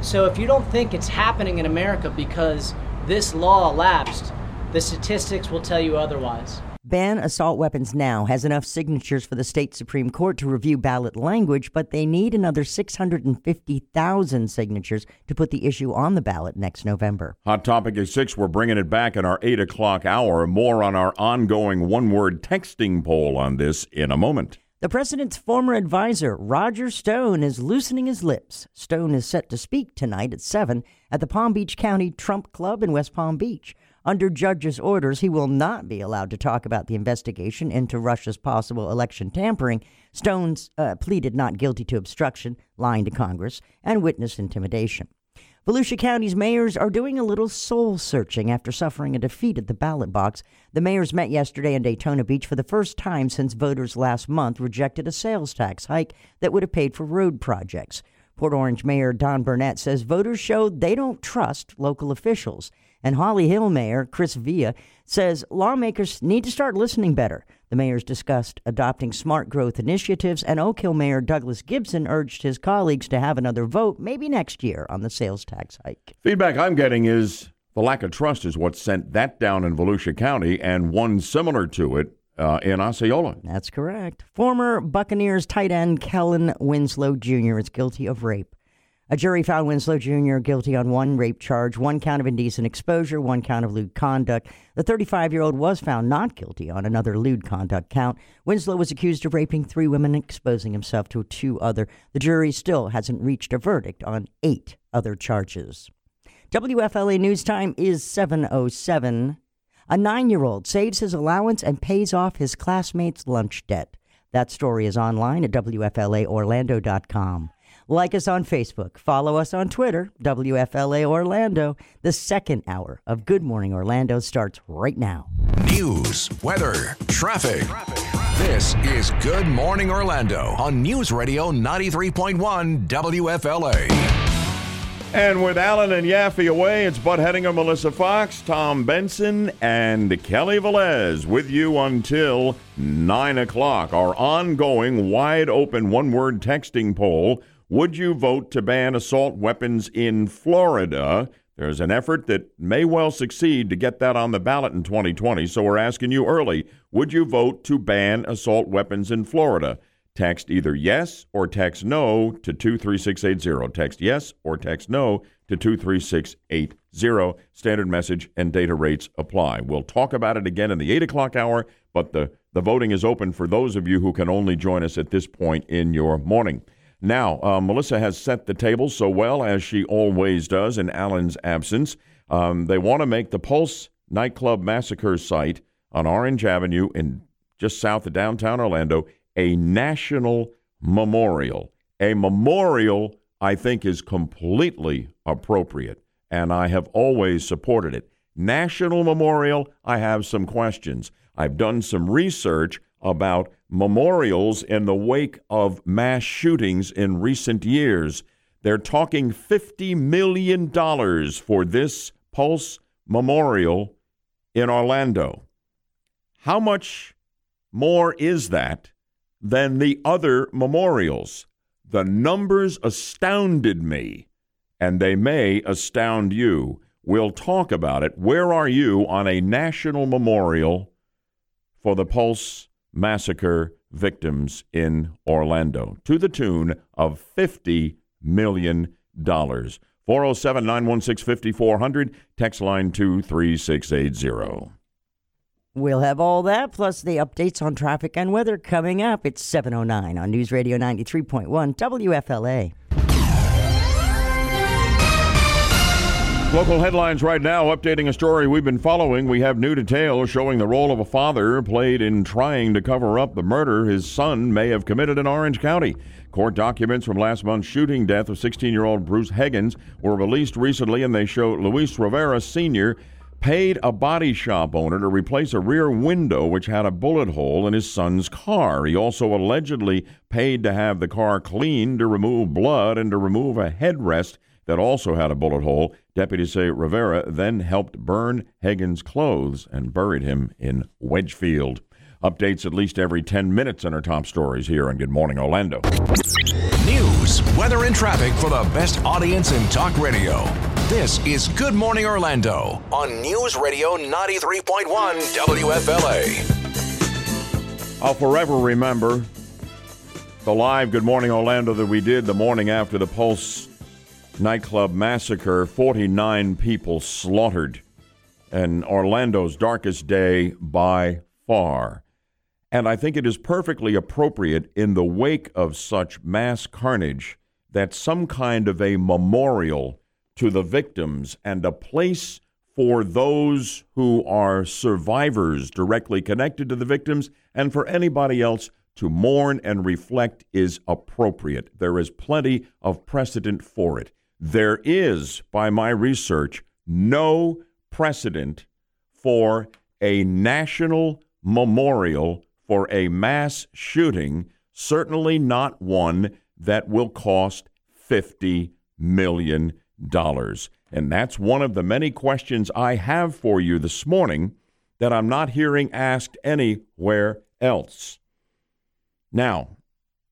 So if you don't think it's happening in America because this law lapsed, the statistics will tell you otherwise. Ban Assault Weapons Now has enough signatures for the state Supreme Court to review ballot language, but they need another 650,000 signatures to put the issue on the ballot next November. Hot Topic at 6, we're bringing it back in our 8 o'clock hour. More on our ongoing one word texting poll on this in a moment. The president's former advisor, Roger Stone, is loosening his lips. Stone is set to speak tonight at 7 at the Palm Beach County Trump Club in West Palm Beach. Under judge's orders, he will not be allowed to talk about the investigation into Russia's possible election tampering. Stone's uh, pleaded not guilty to obstruction, lying to Congress, and witness intimidation. Volusia County's mayors are doing a little soul searching after suffering a defeat at the ballot box. The mayors met yesterday in Daytona Beach for the first time since voters last month rejected a sales tax hike that would have paid for road projects. Port Orange Mayor Don Burnett says voters showed they don't trust local officials. And Holly Hill Mayor Chris Via says lawmakers need to start listening better. The mayors discussed adopting smart growth initiatives, and Oak Hill Mayor Douglas Gibson urged his colleagues to have another vote, maybe next year, on the sales tax hike. Feedback I'm getting is the lack of trust is what sent that down in Volusia County, and one similar to it uh, in Osceola. That's correct. Former Buccaneers tight end Kellen Winslow Jr. is guilty of rape. A jury found Winslow Jr. guilty on one rape charge, one count of indecent exposure, one count of lewd conduct. The 35 year old was found not guilty on another lewd conduct count. Winslow was accused of raping three women and exposing himself to two other. The jury still hasn't reached a verdict on eight other charges. WFLA News Time is 707. A nine year old saves his allowance and pays off his classmates' lunch debt. That story is online at WFLAOrlando.com. Like us on Facebook. Follow us on Twitter, WFLA Orlando. The second hour of Good Morning Orlando starts right now. News, weather, traffic. This is Good Morning Orlando on News Radio 93.1 WFLA. And with Alan and Yaffe away, it's Bud Hedinger, Melissa Foxx, Tom Benson, and Kelly Velez with you until 9 o'clock. Our ongoing wide open one word texting poll would you vote to ban assault weapons in Florida? There's an effort that may well succeed to get that on the ballot in 2020, so we're asking you early would you vote to ban assault weapons in Florida? Text either yes or text no to 23680. Text yes or text no to 23680. Standard message and data rates apply. We'll talk about it again in the 8 o'clock hour, but the, the voting is open for those of you who can only join us at this point in your morning. Now, uh, Melissa has set the table so well, as she always does in Alan's absence. Um, they want to make the Pulse nightclub massacre site on Orange Avenue in just south of downtown Orlando a national memorial. A memorial, I think, is completely appropriate, and I have always supported it. national memorial, I have some questions. I've done some research about memorials in the wake of mass shootings in recent years. They're talking $50 million for this Pulse Memorial in Orlando. How much more is that than the other memorials? The numbers astounded me, and they may astound you. We'll talk about it. Where are you on a national memorial for the Pulse massacre victims in Orlando to the tune of $50 million? 407 916 5400, text line 23680. We'll have all that plus the updates on traffic and weather coming up. It's 709 on News Radio 93.1 WFLA. Local headlines right now updating a story we've been following. We have new details showing the role of a father played in trying to cover up the murder his son may have committed in Orange County. Court documents from last month's shooting death of 16 year old Bruce Higgins were released recently, and they show Luis Rivera Sr. paid a body shop owner to replace a rear window which had a bullet hole in his son's car. He also allegedly paid to have the car cleaned to remove blood and to remove a headrest that also had a bullet hole. Deputies say Rivera then helped burn Higgins' clothes and buried him in Wedgefield. Updates at least every 10 minutes on our top stories here on Good Morning Orlando. News, weather, and traffic for the best audience in talk radio. This is Good Morning Orlando on News Radio 93.1 WFLA. I'll forever remember the live Good Morning Orlando that we did the morning after the Pulse nightclub massacre 49 people slaughtered, and Orlando's darkest day by far. And I think it is perfectly appropriate in the wake of such mass carnage that some kind of a memorial to the victims and a place for those who are survivors directly connected to the victims and for anybody else to mourn and reflect is appropriate. There is plenty of precedent for it. There is, by my research, no precedent for a national memorial for a mass shooting, certainly not one that will cost $50 million. And that's one of the many questions I have for you this morning that I'm not hearing asked anywhere else. Now,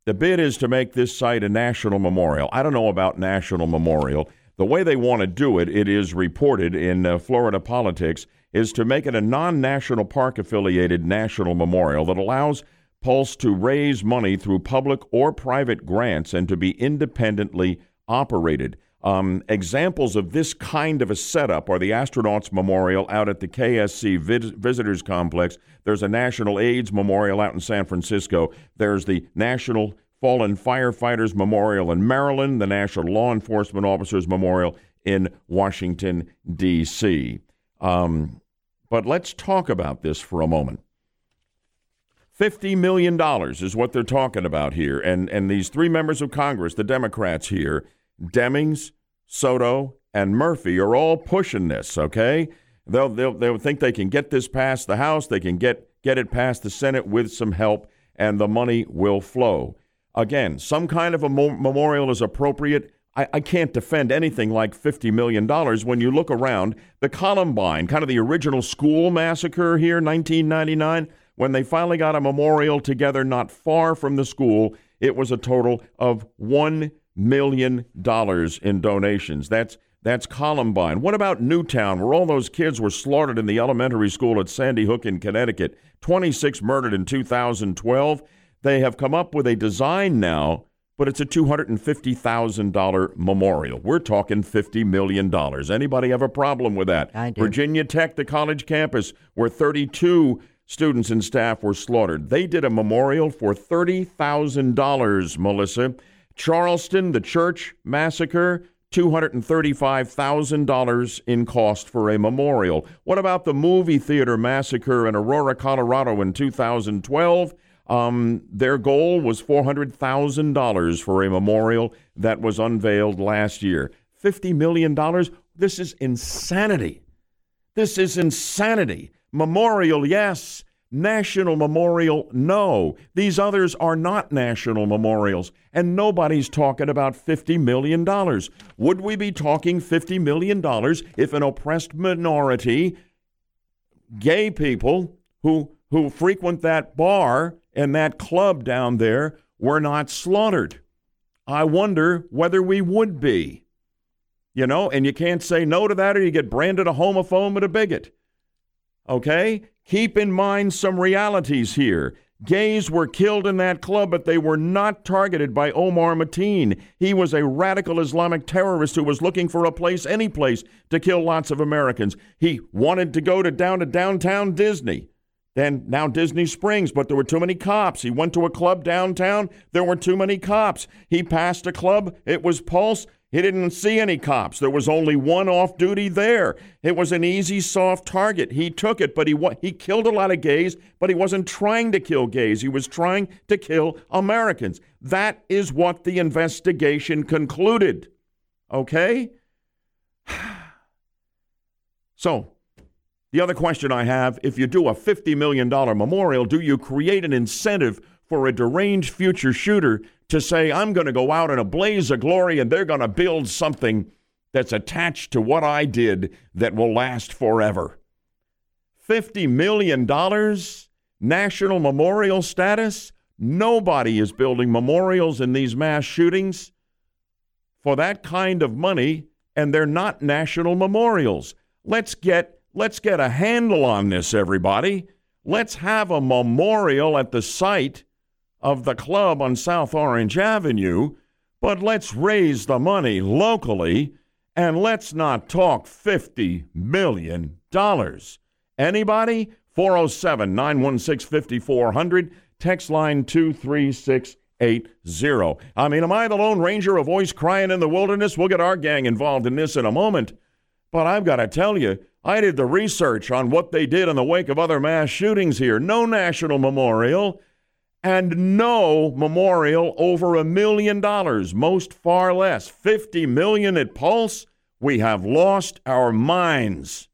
the bid is to make this site a national memorial. I don't know about national memorial. The way they want to do it, it is reported in uh, Florida politics, is to make it a non national park affiliated national memorial that allows Pulse to raise money through public or private grants and to be independently operated. Um, examples of this kind of a setup are the Astronauts Memorial out at the KSC Vis- Visitors Complex. There's a National AIDS Memorial out in San Francisco. There's the National Fallen Firefighters Memorial in Maryland, the National Law Enforcement Officers Memorial in Washington, D.C. Um, but let's talk about this for a moment. $50 million is what they're talking about here. And, and these three members of Congress, the Democrats here, Demings, Soto, and Murphy are all pushing this, okay? They'll, they'll, they'll think they can get this past the House, they can get, get it past the Senate with some help, and the money will flow. Again, some kind of a mo- memorial is appropriate. I, I can't defend anything like $50 million when you look around. The Columbine, kind of the original school massacre here, 1999, when they finally got a memorial together not far from the school, it was a total of $1 million dollars in donations. That's that's Columbine. What about Newtown, where all those kids were slaughtered in the elementary school at Sandy Hook in Connecticut? 26 murdered in 2012. They have come up with a design now, but it's a $250,000 memorial. We're talking $50 million. Anybody have a problem with that? I do. Virginia Tech, the college campus, where 32 students and staff were slaughtered. They did a memorial for $30,000, Melissa. Charleston, the church massacre, $235,000 in cost for a memorial. What about the movie theater massacre in Aurora, Colorado in 2012? Um, their goal was $400,000 for a memorial that was unveiled last year. $50 million? This is insanity. This is insanity. Memorial, yes. National Memorial, no. These others are not national memorials, and nobody's talking about $50 million. Would we be talking $50 million if an oppressed minority, gay people who, who frequent that bar and that club down there, were not slaughtered? I wonder whether we would be. You know, and you can't say no to that or you get branded a homophobe and a bigot. Okay? Keep in mind some realities here. Gays were killed in that club, but they were not targeted by Omar Mateen. He was a radical Islamic terrorist who was looking for a place, any place, to kill lots of Americans. He wanted to go to down to downtown Disney. Then now Disney Springs, but there were too many cops. He went to a club downtown. There were too many cops. He passed a club. It was Pulse. He didn't see any cops. There was only one off duty there. It was an easy, soft target. He took it, but he he killed a lot of gays, but he wasn't trying to kill gays. He was trying to kill Americans. That is what the investigation concluded. Okay? So, the other question I have if you do a $50 million memorial, do you create an incentive for a deranged future shooter to say, I'm going to go out in a blaze of glory and they're going to build something that's attached to what I did that will last forever. $50 million national memorial status. Nobody is building memorials in these mass shootings for that kind of money, and they're not national memorials. Let's get let's get a handle on this, everybody. Let's have a memorial at the site of the club on South Orange Avenue, but let's raise the money locally and let's not talk $50 million. Anybody? 407 916 5400, text line 23680. I mean, am I the Lone Ranger, a voice crying in the wilderness? We'll get our gang involved in this in a moment. But I've got to tell you, I did the research on what they did in the wake of other mass shootings here. No national memorial and no memorial over a million dollars, most far less. 50 million at Pulse. We have lost our minds.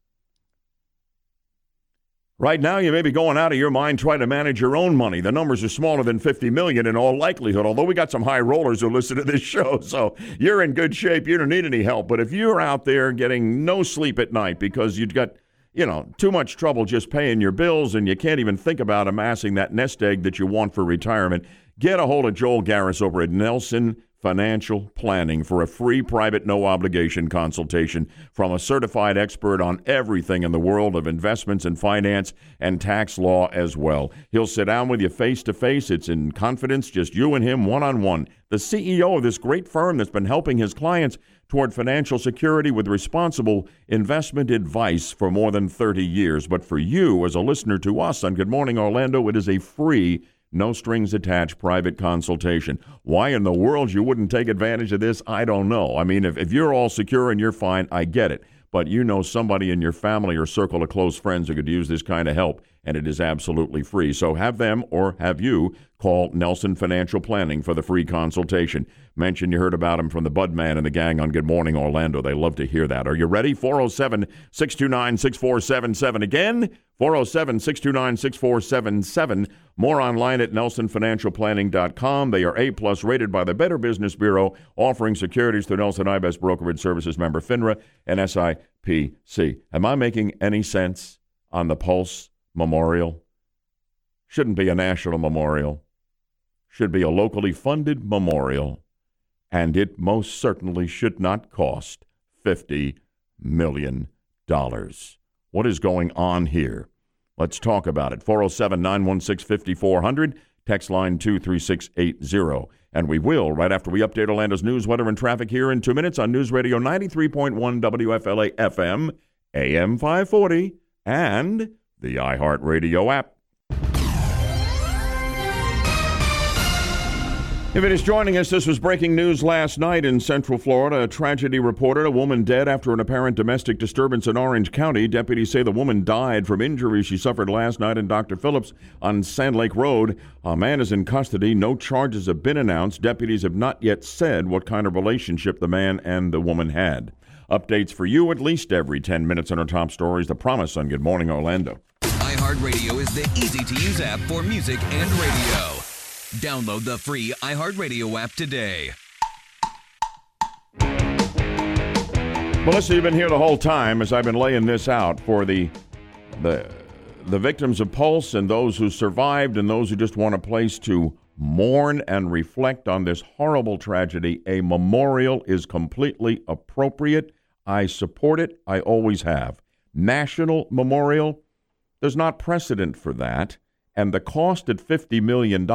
Right now, you may be going out of your mind trying to manage your own money. The numbers are smaller than 50 million in all likelihood, although we got some high rollers who listen to this show, so you're in good shape. You don't need any help. But if you're out there getting no sleep at night because you've got you know, too much trouble just paying your bills and you can't even think about amassing that nest egg that you want for retirement, get a hold of Joel Garris over at Nelson Financial Planning for a free private no obligation consultation from a certified expert on everything in the world of investments and finance and tax law as well. He'll sit down with you face to face. It's in confidence, just you and him one on one. The CEO of this great firm that's been helping his clients toward financial security with responsible investment advice for more than 30 years. But for you, as a listener to us on Good Morning Orlando, it is a free, no strings attached private consultation. Why in the world you wouldn't take advantage of this, I don't know. I mean, if, if you're all secure and you're fine, I get it. But you know somebody in your family or circle of close friends who could use this kind of help and it is absolutely free. So have them or have you call Nelson Financial Planning for the free consultation. Mention you heard about him from the Budman and the gang on Good Morning Orlando. They love to hear that. Are you ready? 407 629 6477. Again, 407 629 6477. More online at nelsonfinancialplanning.com. They are A plus rated by the Better Business Bureau, offering securities through Nelson Ivest Brokerage Services member FINRA and SIPC. Am I making any sense on the Pulse memorial. Shouldn't be a national memorial. Should be a locally funded memorial. And it most certainly should not cost $50 million. What is going on here? Let's talk about it. 407 916 5400, text line 23680. And we will right after we update Orlando's news, weather, and traffic here in two minutes on News Radio 93.1 WFLA FM, AM 540, and the iHeartRadio app. If it is joining us, this was breaking news last night in Central Florida. A tragedy reported a woman dead after an apparent domestic disturbance in Orange County. Deputies say the woman died from injuries she suffered last night in Dr. Phillips on Sand Lake Road. A man is in custody. No charges have been announced. Deputies have not yet said what kind of relationship the man and the woman had. Updates for you at least every 10 minutes on our top stories. The promise on Good Morning Orlando. iHeartRadio is the easy to use app for music and radio. Download the free iHeartRadio app today. Melissa, you've been here the whole time as I've been laying this out for the the the victims of Pulse and those who survived and those who just want a place to mourn and reflect on this horrible tragedy. A memorial is completely appropriate. I support it. I always have. National memorial, there's not precedent for that, and the cost at $50 million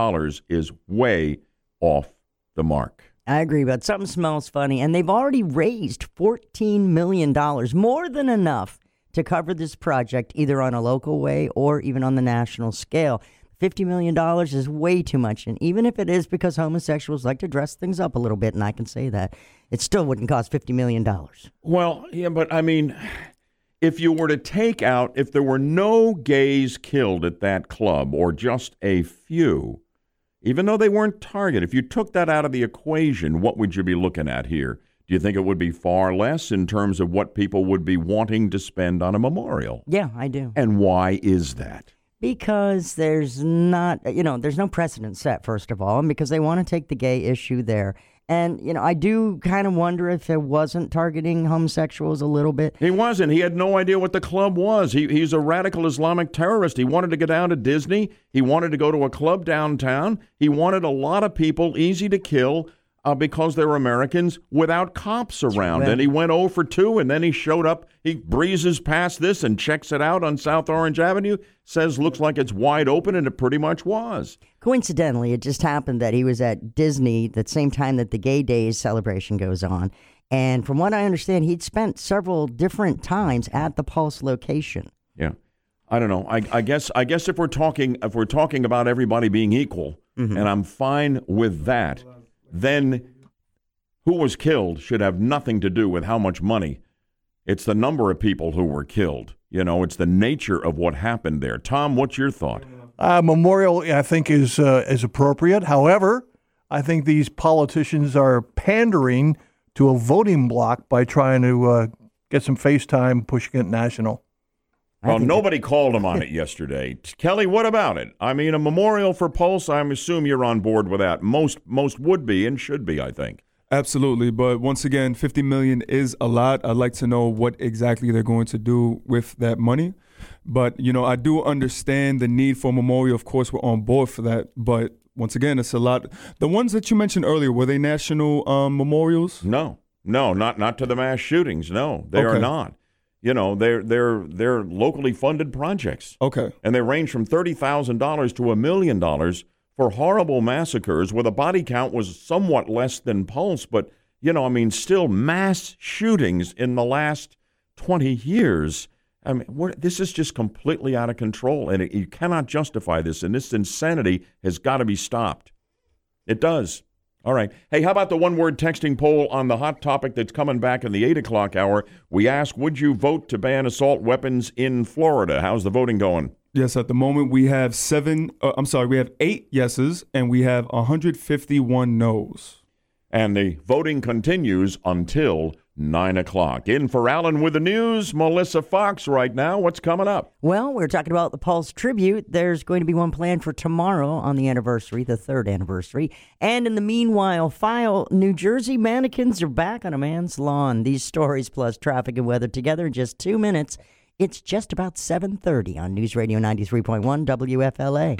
is way off the mark. I agree, but something smells funny. And they've already raised $14 million, more than enough to cover this project, either on a local way or even on the national scale. $50 million is way too much. And even if it is because homosexuals like to dress things up a little bit, and I can say that, it still wouldn't cost $50 million. Well, yeah, but I mean, if you were to take out, if there were no gays killed at that club or just a few, even though they weren't targeted, if you took that out of the equation, what would you be looking at here? Do you think it would be far less in terms of what people would be wanting to spend on a memorial? Yeah, I do. And why is that? Because there's not, you know, there's no precedent set, first of all, and because they want to take the gay issue there. And, you know, I do kind of wonder if it wasn't targeting homosexuals a little bit. He wasn't. He had no idea what the club was. He, he's a radical Islamic terrorist. He wanted to get down to Disney. He wanted to go to a club downtown. He wanted a lot of people easy to kill uh, because they were Americans without cops around. Right. And he went 0 for 2, and then he showed up. He breezes past this and checks it out on South Orange Avenue, says looks like it's wide open, and it pretty much was. Coincidentally, it just happened that he was at Disney the same time that the Gay Days celebration goes on. And from what I understand, he'd spent several different times at the Pulse location. Yeah. I don't know. I, I guess I guess if we're talking if we're talking about everybody being equal, Mm-hmm. and I'm fine with that, then who was killed should have nothing to do with how much money. It's the number of people who were killed. You know, it's the nature of what happened there. Tom, what's your thought? Uh, memorial, I think, is uh, is appropriate. However, I think these politicians are pandering to a voting bloc by trying to uh, get some FaceTime, pushing it national. Well, nobody called him on it yesterday. Kelly, what about it? I mean, a memorial for Pulse. I assume you're on board with that. Most most would be and should be. I think. Absolutely, but once again, 50 million is a lot. I'd like to know what exactly they're going to do with that money. But, you know, I do understand the need for a memorial. Of course, we're on board for that. But once again, it's a lot. The ones that you mentioned earlier, were they national um, memorials? No, no, not not to the mass shootings. No, they are not. You know, they're they're they're locally funded projects. Okay. And they range from thirty thousand dollars to a million dollars for horrible massacres where the body count was somewhat less than Pulse, but you know, I mean, still mass shootings in the last twenty years. I mean, this is just completely out of control, and it, you cannot justify this. And this insanity has got to be stopped. It does. All right. Hey, how about the one word texting poll on the hot topic that's coming back in the 8 o'clock hour? We ask, would you vote to ban assault weapons in Florida? How's the voting going? Yes, at the moment we have seven, uh, I'm sorry, we have eight yeses and we have 151 noes. And the voting continues until 9 o'clock. In for Alan with the news, Melissa Foxx right now. What's coming up? Well, we're talking about the Pulse tribute. There's going to be one planned for tomorrow on the anniversary, the third anniversary. And in the meanwhile, file New Jersey mannequins are back on a man's lawn. These stories plus traffic and weather together in just two minutes. It's just about 7:30 on News Radio 93.1 WFLA.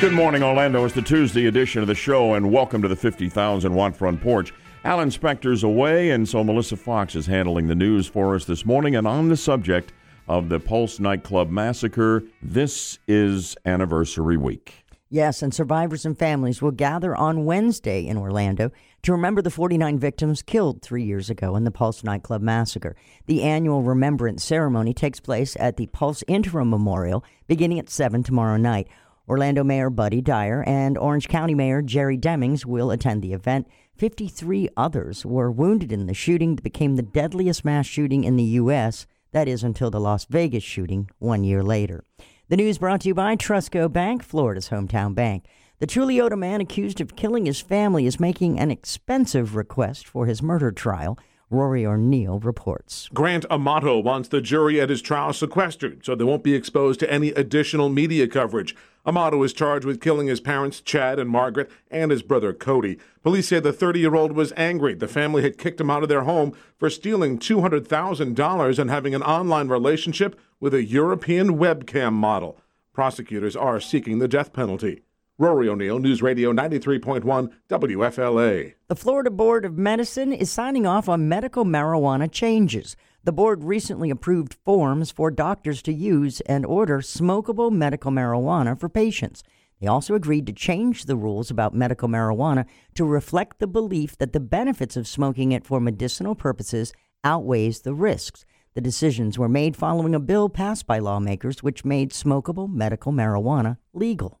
Good morning, Orlando. It's the Tuesday edition of the show, and welcome to the 50,000 watt front porch. Alan Spector's away, and so Melissa Foxx is handling the news for us this morning. And on the subject of the Pulse nightclub massacre, this is anniversary week. Yes, and survivors and families will gather on Wednesday in Orlando to remember the 49 victims killed three years ago in the Pulse nightclub massacre. The annual remembrance ceremony takes place at the Pulse Interim Memorial beginning at 7 tomorrow night. Orlando Mayor Buddy Dyer and Orange County Mayor Jerry Demings will attend the event. 53 others were wounded in the shooting that became the deadliest mass shooting in the U.S., that is, until the Las Vegas shooting one year later. The news brought to you by Trustco Bank, Florida's hometown bank. The Chuluota man accused of killing his family is making an expensive request for his murder trial. Rory O'Neill reports. Grant Amato wants the jury at his trial sequestered so they won't be exposed to any additional media coverage. Amato is charged with killing his parents, Chad and Margaret, and his brother, Cody. Police say the 30 year old was angry. The family had kicked him out of their home for stealing $200,000 and having an online relationship with a European webcam model. Prosecutors are seeking the death penalty. Rory O'Neill, News Radio 93.1 WFLA. The Florida Board of Medicine is signing off on medical marijuana changes. The board recently approved forms for doctors to use and order smokable medical marijuana for patients. They also agreed to change the rules about medical marijuana to reflect the belief that the benefits of smoking it for medicinal purposes outweighs the risks. The decisions were made following a bill passed by lawmakers which made smokable medical marijuana legal.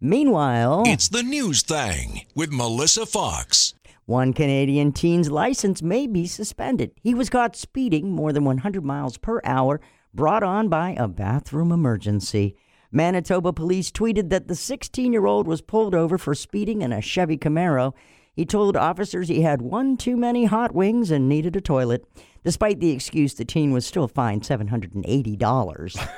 Meanwhile, It's the news thing with Melissa Foxx. one Canadian teen's license may be suspended. He was caught speeding more than 100 miles per hour, brought on by a bathroom emergency. Manitoba police tweeted that the 16 year old was pulled over for speeding in a Chevy Camaro. He told officers he had one too many hot wings and needed a toilet. Despite the excuse, the teen was still fined $780.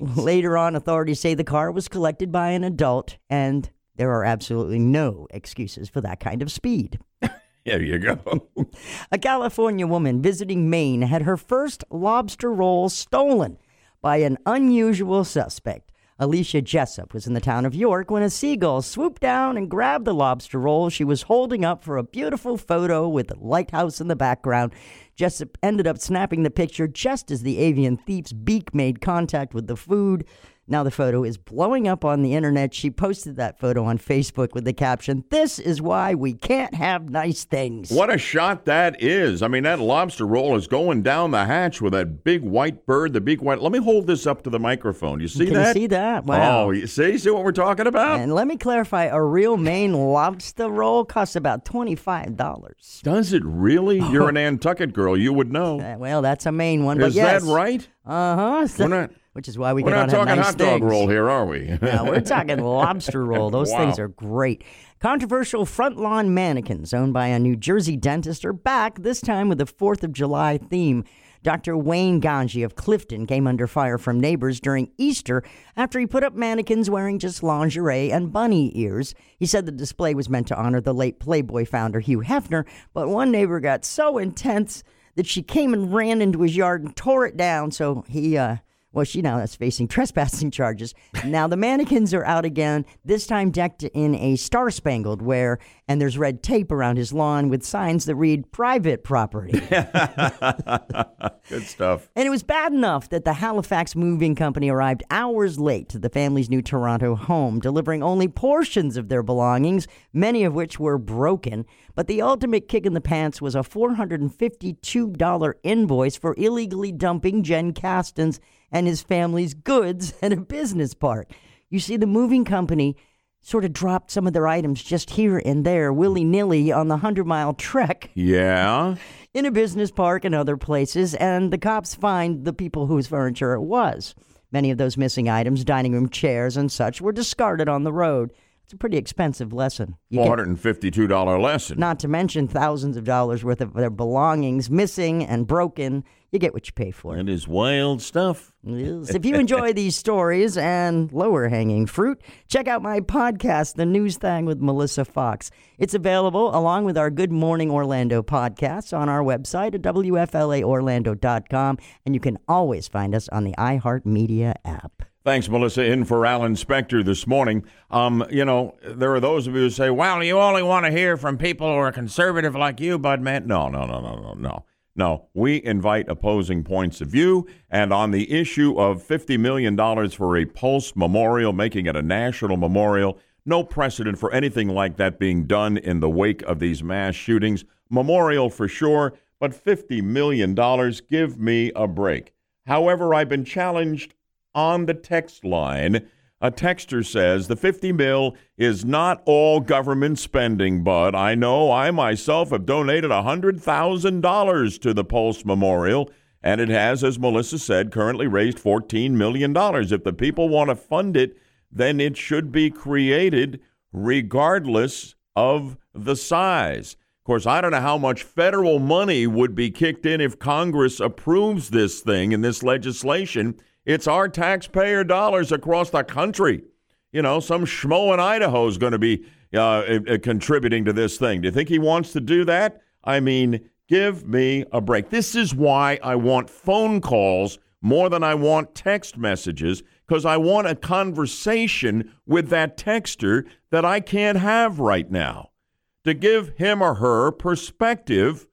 Later on, authorities say the car was collected by an adult, and there are absolutely no excuses for that kind of speed. There you go. A California woman visiting Maine had her first lobster roll stolen by an unusual suspect. Alicia Jessup was in the town of York when a seagull swooped down and grabbed the lobster roll she was holding up for a beautiful photo with the lighthouse in the background. Jessup ended up snapping the picture just as the avian thief's beak made contact with the food. Now the photo is blowing up on the internet. She posted that photo on Facebook with the caption, This is why we can't have nice things. What a shot that is. I mean, that lobster roll is going down the hatch with that big white bird, the big white. Let me hold this up to the microphone. You see Can that? you see that? Wow. Oh, you see? See what we're talking about? And let me clarify a real Maine lobster roll costs about $25. Does it really? You're an Nantucket girl. You would know. Uh, well, that's a main one. but Is yes. that right? Uh huh. We're not- Which is why we We're not talking nice hot dog things. roll here, are we? No, we're talking lobster roll. Those Wow. things are great. Controversial front lawn mannequins owned by a New Jersey dentist are back, this time with a 4th of July theme. Dr. Wayne Ganji of Clifton came under fire from neighbors during Easter after he put up mannequins wearing just lingerie and bunny ears. He said the display was meant to honor the late Playboy founder Hugh Hefner, but one neighbor got so intense that she came and ran into his yard and tore it down, so he uh, well, she now is facing trespassing charges. Now the mannequins are out again, this time decked in a star spangled wear, and there's red tape around his lawn with signs that read private property. Good stuff. And it was bad enough that the Halifax moving company arrived hours late to the family's new Toronto home, delivering only portions of their belongings, many of which were broken. But the ultimate kick in the pants was a $452 invoice for illegally dumping Jen Castens and his family's goods at a business park. You see, the moving company sort of dropped some of their items just here and there, willy nilly, on the 100 mile trek Yeah. in a business park and other places, and the cops find the people whose furniture it was. Many of those missing items, dining room chairs and such, were discarded on the road. It's a pretty expensive lesson. You get- $452 lesson. not to mention thousands of dollars worth of their belongings missing and broken. You get what you pay for. It is wild stuff. Yes. If you enjoy these stories and lower hanging fruit, check out my podcast, The News Thing with Melissa Foxx. It's available along with our Good Morning Orlando podcast on our website at WFLAOrlando.com, and you can always find us on the iHeartMedia app. Thanks, Melissa. In for Alan Spector this morning. Um, you know, there are those of you who say, well, you only want to hear from people who are conservative like you, Bud Man. No, no, no, no, no, no. No, we invite opposing points of view. And on the issue of $50 million for a Pulse memorial, making it a national memorial, no precedent for anything like that being done in the wake of these mass shootings. Memorial for sure, but $50 million, give me a break. However, I've been challenged on the text line. A texter says the 50 mil is not all government spending, but I know I myself have donated $100,000 to the Pulse Memorial, and it has, as Melissa said, currently raised $14 million. If the people want to fund it, then it should be created regardless of the size. Of course, I don't know how much federal money would be kicked in if Congress approves this thing and this legislation. It's our taxpayer dollars across the country. You know, some schmo in Idaho is going to be uh, uh, contributing to this thing. Do you think he wants to do that? I mean, give me a break. This is why I want phone calls more than I want text messages because I want a conversation with that texter that I can't have right now to give him or her perspective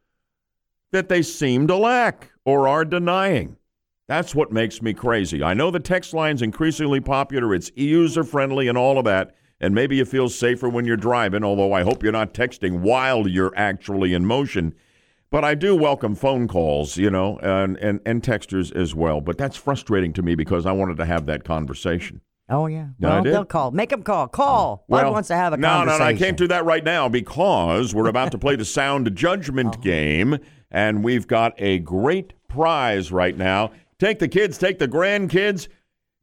that they seem to lack or are denying. That's what makes me crazy. I know the text line's increasingly popular, it's user friendly and all of that, and maybe you feel safer when you're driving, although I hope you're not texting while you're actually in motion. But I do welcome phone calls, you know, and, and, and texters as well. But that's frustrating to me because I wanted to have that conversation. Oh yeah. No, well, they'll call. Make them call. Call. Bud wants to have a no, conversation. No, no, I can't do that right now because we're about to play the sound judgment oh. game, and we've got a great prize right now. Take the kids, take the grandkids,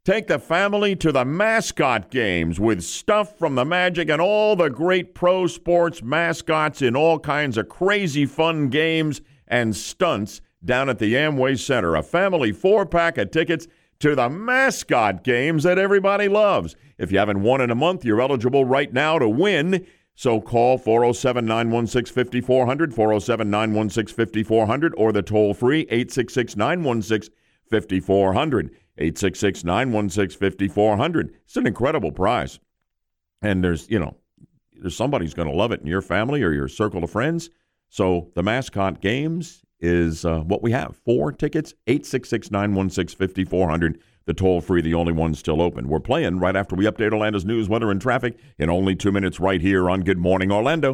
take the family to the mascot games with stuff from the Magic and all the great pro sports mascots in all kinds of crazy fun games and stunts down at the Amway Center. A family four pack of tickets to the mascot games that everybody loves. If you haven't won in a month, you're eligible right now to win. So call 407 916 5400, 407 916 5400, or the toll free 866 916 5400. 866 916 5400. It's an incredible prize. And there's, you know, there's somebody's going to love it in your family or your circle of friends. So the mascot games is uh, what we have. Four tickets, 866 916 5400. The toll free, the only one still open. We're playing right after we update Orlando's news, weather, and traffic in only two minutes right here on Good Morning Orlando.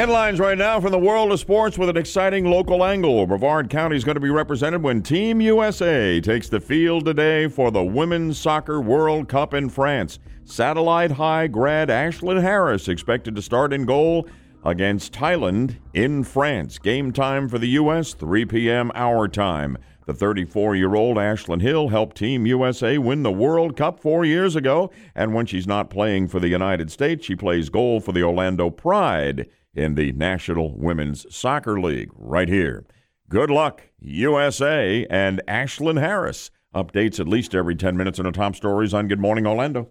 Headlines right now from the world of sports with an exciting local angle. Brevard County is going to be represented when Team USA takes the field today for the Women's Soccer World Cup in France. Satellite High grad Ashlyn Harris expected to start in goal against Thailand in France. Game time for the U.S., 3 p.m. our time. The 34 year old Ashlyn Hill helped Team USA win the World Cup four years ago, and when she's not playing for the United States, she plays goal for the Orlando Pride in the National Women's Soccer League right here. Good luck, USA and Ashlyn Harris. Updates at least every 10 minutes on the top stories on Good Morning Orlando.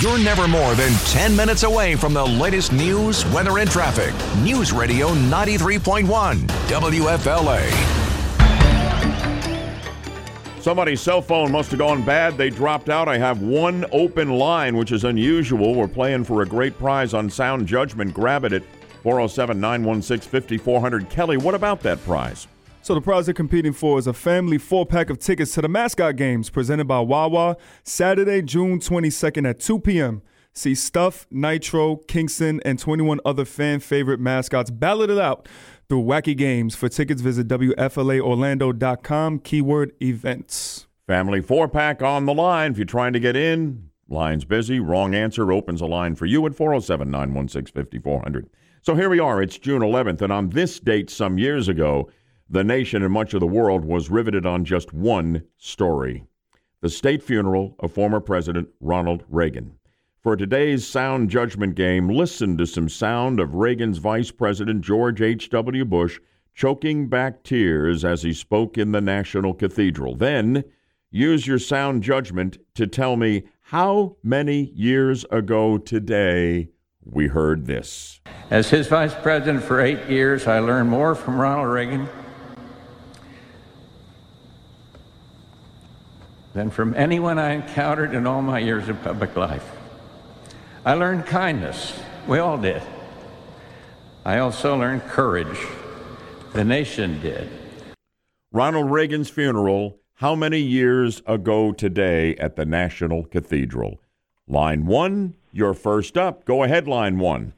You're never more than 10 minutes away from the latest news, weather, and traffic. News Radio 93.1, WFLA. Somebody's cell phone must have gone bad. They dropped out. I have one open line, which is unusual. We're playing for a great prize on sound judgment. Grab it at 407 916 5400. Kelly, what about that prize? So the prize they're competing for is a family four-pack of tickets to the mascot games presented by Wawa, Saturday, June 22nd at 2 p.m. See Stuff, Nitro, Kingston, and 21 other fan favorite mascots balloted out through wacky games. For tickets, visit WFLAOrlando.com, keyword events. Family four pack on the line. If you're trying to get in, line's busy. Wrong answer opens a line for you at 407 916 5400. So here we are. It's June 11th, and on this date some years ago, the nation and much of the world was riveted on just one story the state funeral of former President Ronald Reagan. For today's sound judgment game, listen to some sound of Reagan's Vice President George H.W. Bush choking back tears as he spoke in the National Cathedral. Then use your sound judgment to tell me how many years ago today we heard this. As his vice president for eight years, I learned more from Ronald Reagan than from anyone I encountered in all my years of public life. I learned kindness. We all did. I also learned courage. The nation did. Ronald Reagan's funeral, how many years ago today at the National Cathedral? Line one, you're first up. Go ahead, line one.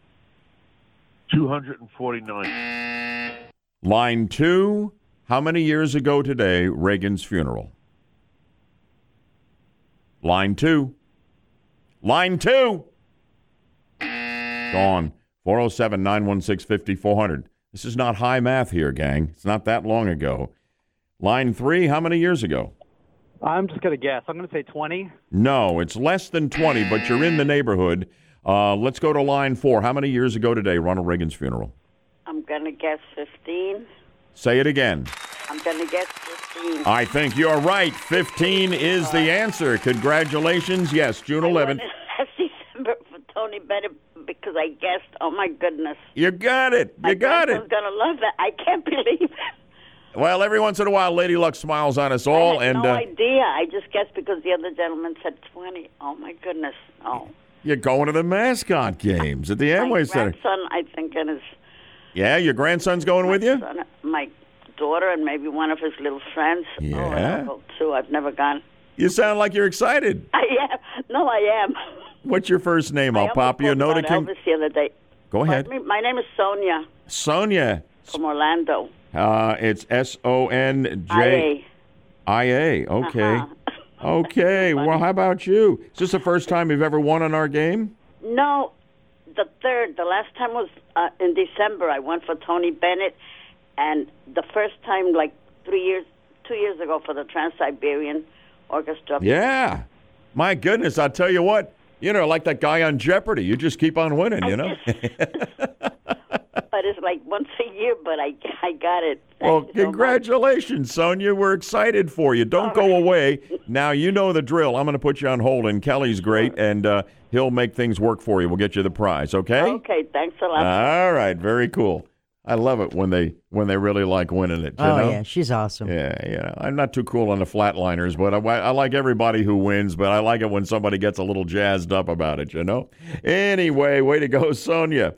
249. Line two, how many years ago today, Reagan's funeral? Line two. Line two. Gone. 407 916 5400. This is not high math here, gang. It's not that long ago. Line three, how many years ago? I'm just going to guess. I'm going to say 20. No, it's less than 20, but you're in the neighborhood. Uh, let's go to line four. How many years ago today, Ronald Reagan's funeral? I'm going to guess 15. Say it again. I'm going to guess 15. I think you're right. 15 is the answer. Congratulations. Yes, June 11th. Last December for Tony Bennett because I guessed. Oh my goodness! You got it. You My got grandson's it. gonna love that. I can't believe it. Well, every once in a while, Lady Luck smiles on us all, I had and no uh, idea. I just guessed because the other gentleman said 20. Oh my goodness! Oh, you're going to the mascot games at the my Amway Center. grandson, I think, and his Yeah, your grandson's going with you. son, my daughter, and maybe one of his little friends. Oh, Yeah. I'll too. I've never gone. You sound like you're excited. I am. No, I am. What's your first name? I'll pop you a note. Can... Elvis the other day. Go ahead. My name is Sonia Sonia. from Orlando. Uh, it's S O N J I A. Okay. Uh-huh. Okay. Well, how about you? Is this the first time you've ever won on our game? No, the third. The last time was uh, in December. I won for Tony Bennett, and the first time, like three years, two years ago, for the Trans Siberian Orchestra. Yeah. My goodness, I'll tell you what. You know, like that guy on Jeopardy. You just keep on winning, you know? But it's like once a year. But I, I got it. well, congratulations, Sonia. We're excited for you. Don't go away. Now, you know the drill. I'm going to put you on hold, and Kelly's great, and uh, he'll make things work for you. We'll get you the prize, okay? Okay, thanks a lot. All right, very cool. I love it when they when they really like winning it. You Oh know? yeah, she's awesome. Yeah, yeah. I'm not too cool on the flatliners, but I, I like everybody who wins. But I like it when somebody gets a little jazzed up about it. You know. Anyway, way to go, Sonia.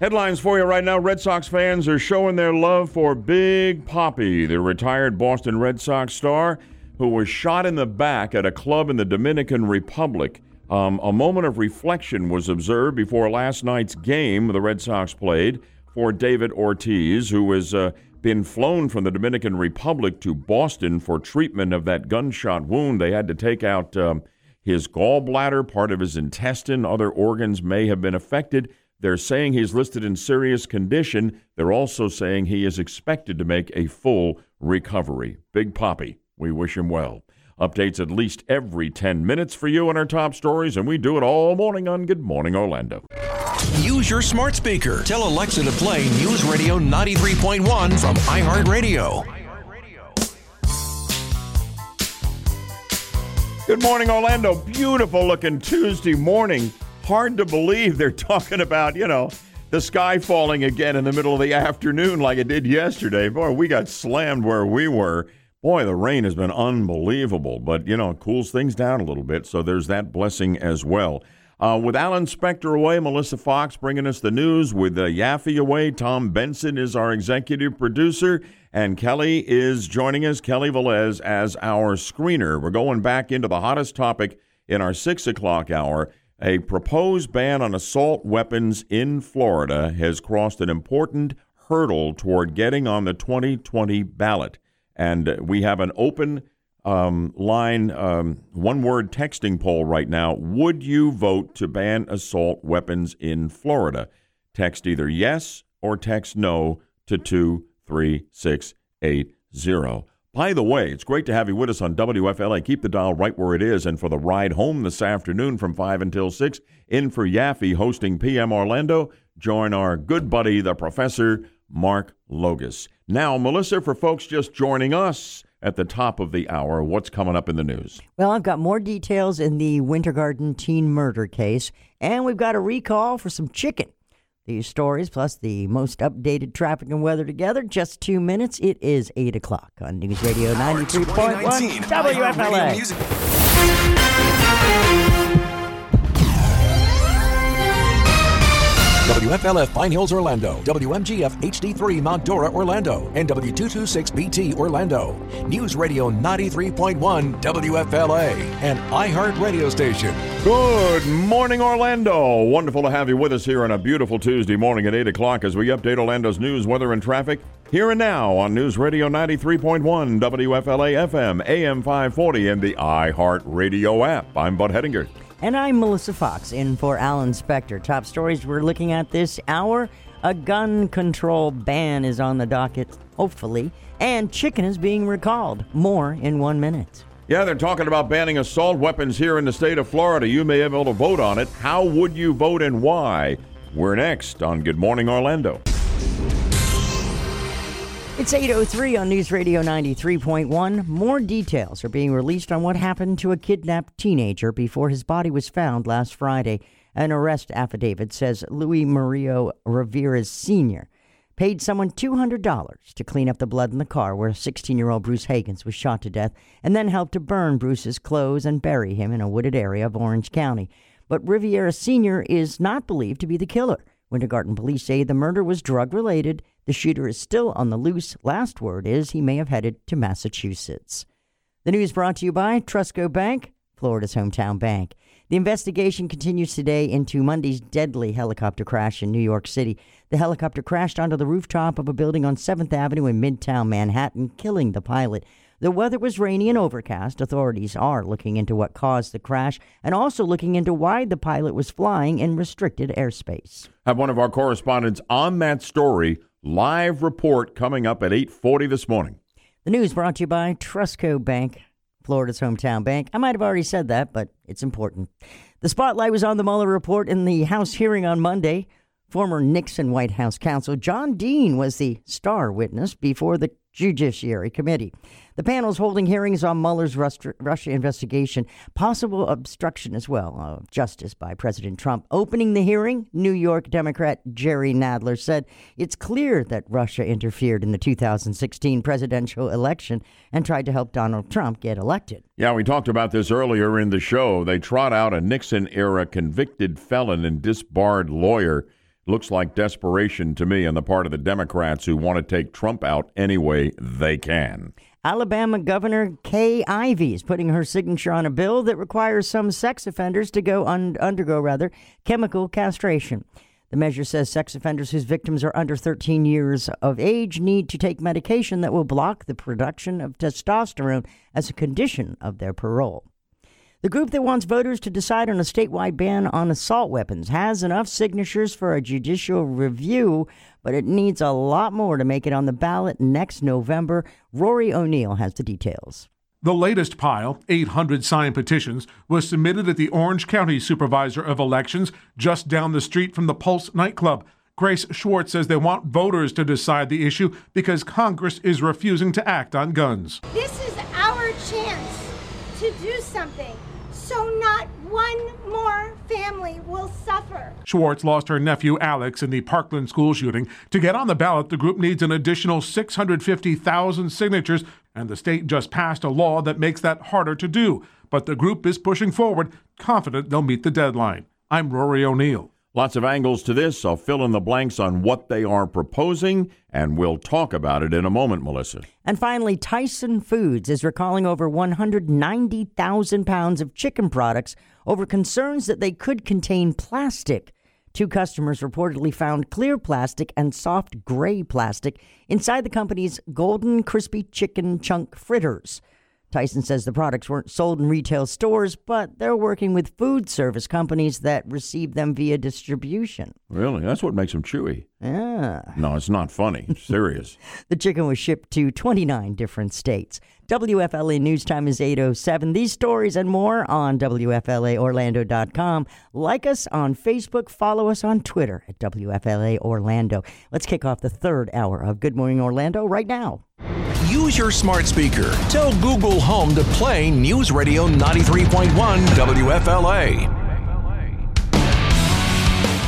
Headlines for you right now. Red Sox fans are showing their love for Big Papi, the retired Boston Red Sox star who was shot in the back at a club in the Dominican Republic. Um, a moment of reflection was observed before last night's game the Red Sox played for David Ortiz, who has uh, been flown from the Dominican Republic to Boston for treatment of that gunshot wound. They had to take out um, his gallbladder, part of his intestine, other organs may have been affected. They're saying he's listed in serious condition. They're also saying he is expected to make a full recovery. Big Papi, we wish him well. Updates at least every 10 minutes for you on our top stories, and we do it all morning on Good Morning Orlando. Use your smart speaker. Tell Alexa to play News Radio 93.1 from iHeartRadio. Good morning, Orlando. Beautiful looking Tuesday morning. Hard to believe they're talking about, you know, the sky falling again in the middle of the afternoon like it did yesterday. Boy, we got slammed where we were. Boy, the rain has been unbelievable, but, you know, it cools things down a little bit, so there's that blessing as well. Uh, with Alan Spector away, Melissa Foxx bringing us the news. With uh, Yaffe away, Tom Benson is our executive producer, and Kelly is joining us, Kelly Velez, as our screener. We're going back into the hottest topic in our six o'clock hour. A proposed ban on assault weapons in Florida has crossed an important hurdle toward getting on the 2020 ballot. And we have an open um, line, um, one word texting poll right now. Would you vote to ban assault weapons in Florida? Text either yes or text no to 23680. By the way, it's great to have you with us on WFLA. Keep the dial right where it is. And for the ride home this afternoon from 5 until 6, in for Yaffe hosting PM Orlando, join our good buddy, the professor, Mark Logas. Now, Melissa, for folks just joining us at the top of the hour, what's coming up in the news? Well, I've got more details in the Winter Garden teen murder case, and we've got a recall for some chicken. These stories, plus the most updated traffic and weather together, just two minutes. It is 8 o'clock on News Radio 93.1 WFLA. WFLF Pine Hills, Orlando. WMGF HD3 Mount Dora, Orlando. And W226BT, Orlando. News Radio 93.1 WFLA, an iHeart radio station. Good morning, Orlando. Wonderful to have you with us here on a beautiful Tuesday morning at 8 o'clock as we update Orlando's news, weather, and traffic here and now on News Radio 93.1 WFLA FM, AM 540, and the iHeart Radio app. I'm Bud Hedinger. And I'm Melissa Foxx, in for Alan Spector. Top stories we're looking at this hour a gun control ban is on the docket, hopefully, and chicken is being recalled. More in one minute. Yeah, they're talking about banning assault weapons here in the state of Florida. You may be able to vote on it. How would you vote and why? We're next on Good Morning Orlando. It's 803 on News Radio 93.1. More details are being released on what happened to a kidnapped teenager before his body was found last Friday. An arrest affidavit says Luis Mario Ramirez Sr. paid someone $200 to clean up the blood in the car where 16 year old Bruce Hagans was shot to death and then helped to burn Bruce's clothes and bury him in a wooded area of Orange County. But Riviera Sr. is not believed to be the killer. Winter police say the murder was drug related. The shooter is still on the loose. Last word is he may have headed to Massachusetts. The news brought to you by Trustco Bank, Florida's hometown bank. The investigation continues today into Monday's deadly helicopter crash in New York City. The helicopter crashed onto the rooftop of a building on 7th Avenue in Midtown Manhattan, killing the pilot. The weather was rainy and overcast. Authorities are looking into what caused the crash and also looking into why the pilot was flying in restricted airspace. Have one of our correspondents on that story. Live report coming up at 8:40 this morning. The news brought to you by Trustco Bank, Florida's hometown bank. I might have already said that, but it's important. The spotlight was on the Mueller report in the House hearing on Monday. Former Nixon White House counsel John Dean was the star witness before the Judiciary Committee. The panel is holding hearings on Mueller's Russia investigation, possible obstruction as well uh, of justice by President Trump. Opening the hearing, New York Democrat Jerry Nadler said it's clear that Russia interfered in the 2016 presidential election and tried to help Donald Trump get elected. Yeah, we talked about this earlier in the show. They trot out a Nixon era convicted felon and disbarred lawyer Looks like desperation to me on the part of the Democrats who want to take Trump out any way they can. Alabama Governor Kay Ivey is putting her signature on a bill that requires some sex offenders to go un- undergo rather chemical castration. The measure says sex offenders whose victims are under 13 years of age need to take medication that will block the production of testosterone as a condition of their parole. The group that wants voters to decide on a statewide ban on assault weapons has enough signatures for a judicial review, but it needs a lot more to make it on the ballot next November. Rory O'Neill has the details. The latest pile, 800 signed petitions, was submitted at the Orange County Supervisor of Elections just down the street from the Pulse nightclub. Grace Schwartz says they want voters to decide the issue because Congress is refusing to act on guns. This is our chance to do something so not one more family will suffer. Schwartz lost her nephew Alex in the Parkland school shooting. To get on the ballot, the group needs an additional 650,000 signatures, and the state just passed a law that makes that harder to do. But the group is pushing forward, confident they'll meet the deadline. I'm Rory O'Neill. Lots of angles to this. I'll fill in the blanks on what they are proposing, and we'll talk about it in a moment, Melissa. And finally, Tyson Foods is recalling over 190,000 pounds of chicken products over concerns that they could contain plastic. Two customers reportedly found clear plastic and soft gray plastic inside the company's golden crispy chicken chunk fritters. Tyson says the products weren't sold in retail stores, but they're working with food service companies that receive them via distribution. Really? That's what makes them chewy. Yeah. No, it's not funny. serious. the chicken was shipped to 29 different states. WFLA News Time is 807. These stories and more on WFLAOrlando.com. Like us on Facebook. Follow us on Twitter at WFLA Orlando. Let's kick off the third hour of Good Morning Orlando right now. Use your smart speaker. Tell Google Home to play News Radio 93.1 WFLA.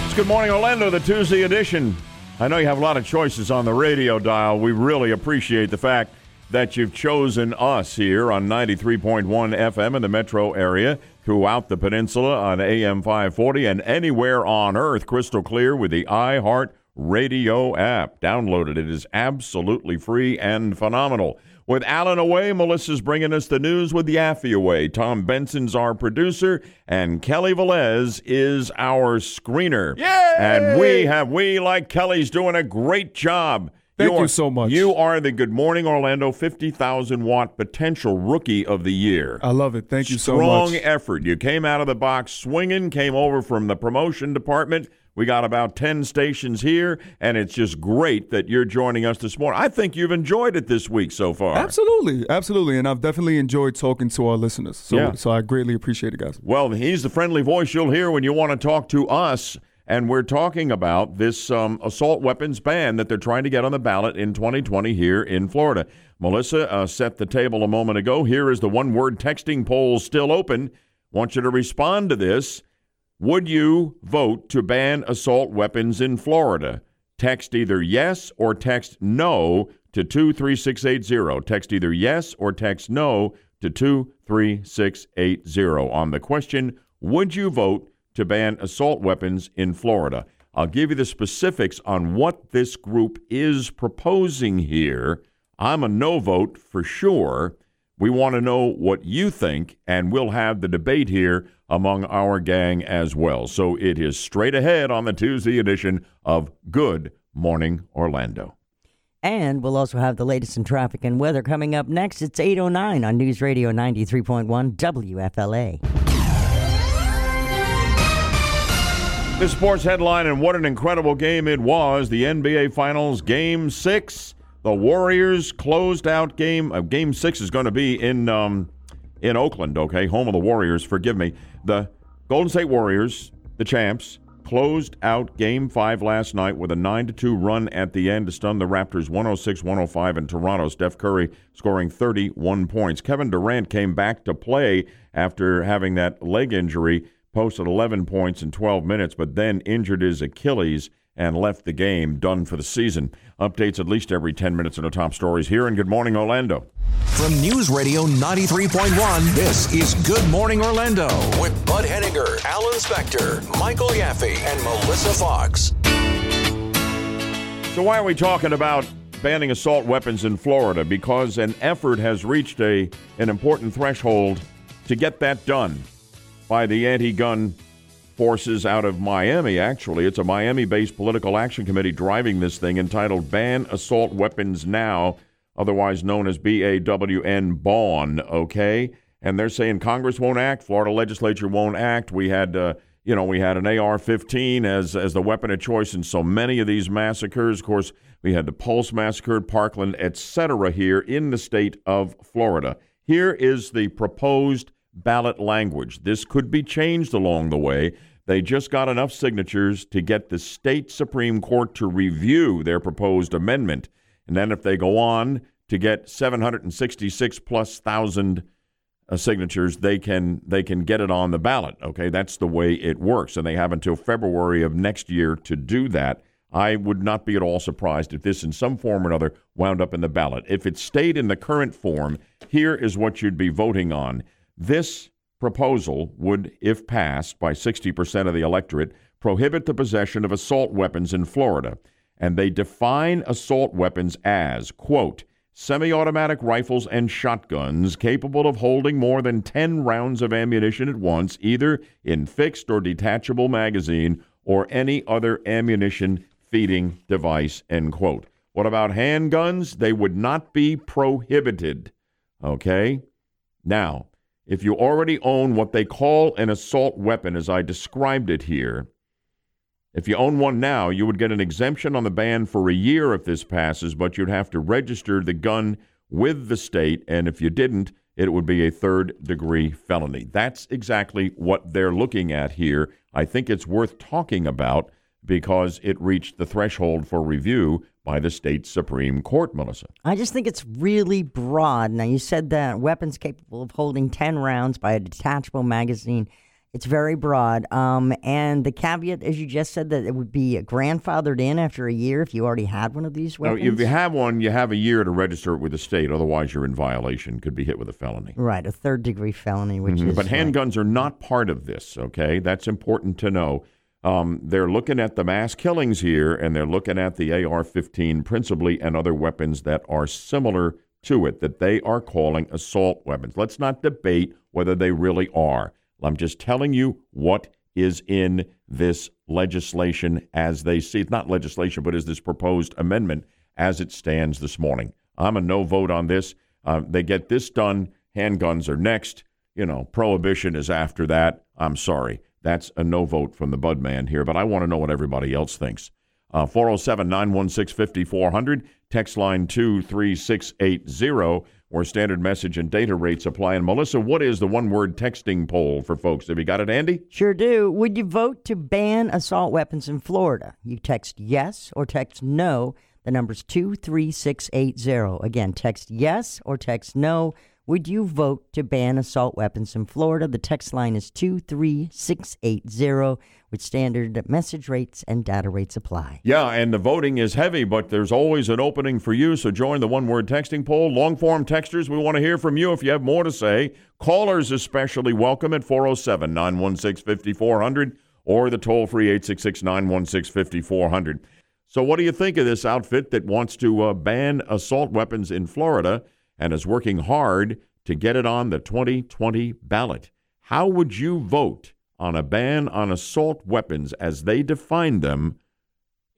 It's Good Morning Orlando, the Tuesday edition. I know you have a lot of choices on the radio dial. We really appreciate the fact that you've chosen us here on 93.1 FM in the metro area, throughout the peninsula on AM 540, and anywhere on earth, crystal clear with the iHeart Radio app. Download it. It is absolutely free and phenomenal. With Alan away, Melissa's bringing us the news with Yaffe away. Tom Benson's our producer, and Kelly Velez is our screener. Yay! And we have, we like Kelly's doing a great job. Thank you, you so much. You are the Good Morning Orlando 50,000 watt potential rookie of the year. I love it. Thank you Strong so much. effort. You came out of the box swinging, came over from the promotion department We got about 10 stations here, and it's just great that you're joining us this morning. I think you've enjoyed it this week so far. Absolutely, absolutely, and I've definitely enjoyed talking to our listeners. So, Yeah. so I greatly appreciate it, guys. Well, he's the friendly voice you'll hear when you want to talk to us. And we're talking about this um, assault weapons ban that they're trying to get on the ballot in 2020 here in Florida. Melissa uh, set the table a moment ago. Here is the one word texting poll still open. Want you to respond to this. Would you vote to ban assault weapons in Florida? Text either yes or text no to 23680. Text either yes or text no to 23680 on the question Would you vote to ban assault weapons in Florida? I'll give you the specifics on what this group is proposing here. I'm a no vote for sure. We want to know what you think, and we'll have the debate here among our gang as well. So it is straight ahead on the Tuesday edition of Good Morning Orlando. And we'll also have the latest in traffic and weather coming up next. It's 809 on News Radio 93.1 WFLA. The sports headline, and what an incredible game it was. The NBA Finals, Game Six. The Warriors closed out game. Uh, game Six is going to be in um, in Oakland. Okay, home of the Warriors. Forgive me. The Golden State Warriors, the champs, closed out Game Five last night with a nine to two run at the end to stun the Raptors 106-105 in Toronto. Steph Curry scoring 31 points. Kevin Durant came back to play after having that leg injury posted 11 points in 12 minutes, but then injured his Achilles and left the game, done for the season. Updates at least every 10 minutes in the top stories here, and good morning, Orlando. From News Radio 93.1, this is Good Morning Orlando with Bud Hedinger, Alan Spector, Michael Yaffe, and Melissa Foxx. So, why are we talking about banning assault weapons in Florida? Because an effort has reached a an important threshold to get that done by the anti-gun forces out of Miami. Actually, it's a Miami-based political action committee driving this thing entitled "Ban Assault Weapons Now," otherwise known as BAWN BAWN. Okay, and they're saying Congress won't act, Florida legislature won't act. We had. Uh, you know, we had an AR-15 as as the weapon of choice in so many of these massacres. Of course, we had the Pulse massacre Parkland, etc. Here in the state of Florida. Here is the proposed ballot language. This could be changed along the way. They just got enough signatures to get the state Supreme Court to review their proposed amendment. And then if they go on to get 766 plus thousand uh, signatures, they can they can get it on the ballot. Okay, that's the way it works, and they have until February of next year to do that. I would not be at all surprised if this, in some form or another, wound up in the ballot. If it stayed in the current form, here is what you'd be voting on. This proposal would, if passed by 60% of the electorate, prohibit the possession of assault weapons in Florida. And they define assault weapons as, quote, semi automatic rifles and shotguns capable of holding more than 10 rounds of ammunition at once, either in fixed or detachable magazine or any other ammunition feeding device, end quote. What about handguns? They would not be prohibited. Okay? Now, if you already own what they call an assault weapon, as I described it here, if you own one now, you would get an exemption on the ban for a year if this passes, but you'd have to register the gun with the state, and if you didn't, it would be a third degree felony. That's exactly what they're looking at here. I think it's worth talking about because it reached the threshold for review by the state Supreme Court, Melissa. I just think it's really broad. Now, you said that weapons capable of holding 10 rounds by a detachable magazine. It's very broad. Um, and the caveat, as you just said, that it would be grandfathered in after a year if you already had one of these weapons. if you have one, you have a year to register it with the state. Otherwise, you're in violation. Could be hit with a felony. right, a third degree felony, which Mhm. is. But handguns are not part of this, okay? That's important to know. Um, they're looking at the mass killings here, and they're looking at the AR 15 principally and other weapons that are similar to it, that they are calling assault weapons. Let's not debate whether they really are. I'm just telling you what is in this legislation as they see it. Not legislation, but is this proposed amendment as it stands this morning. I'm a no vote on this. Uh, they get this done. Handguns are next. You know, prohibition is after that. I'm sorry. That's a no vote from the Bud man here, but I want to know what everybody else thinks. Uh, 407 916 5400, text line 23680, where standard message and data rates apply. And Melissa, what is the one word texting poll for folks? Have you got it, Andy? Sure do. Would you vote to ban assault weapons in Florida? You text yes or text no. The number's 23680. Again, text yes or text no. Would you vote to ban assault weapons in Florida? The text line is 23680 with standard message rates and data rates apply. Yeah, and the voting is heavy, but there's always an opening for you. So join the one word texting poll. Long form texters, we want to hear from you if you have more to say. Callers, especially welcome at 407 916 5400 or the toll free 866 916 5400. So, what do you think of this outfit that wants to uh, ban assault weapons in Florida? And is working hard to get it on the 2020 ballot. How would you vote on a ban on assault weapons as they define them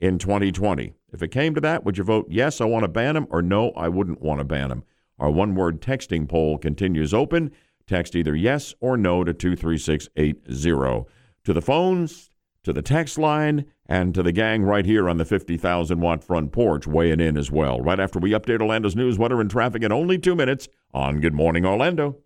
in 2020? If it came to that, would you vote yes, I want to ban them, or no, I wouldn't want to ban them? Our one word texting poll continues open. Text either yes or no to 23680. To the phones, to the text line, and to the gang right here on the 50,000 watt front porch weighing in as well. Right after we update Orlando's news, weather, and traffic in only two minutes on Good Morning Orlando.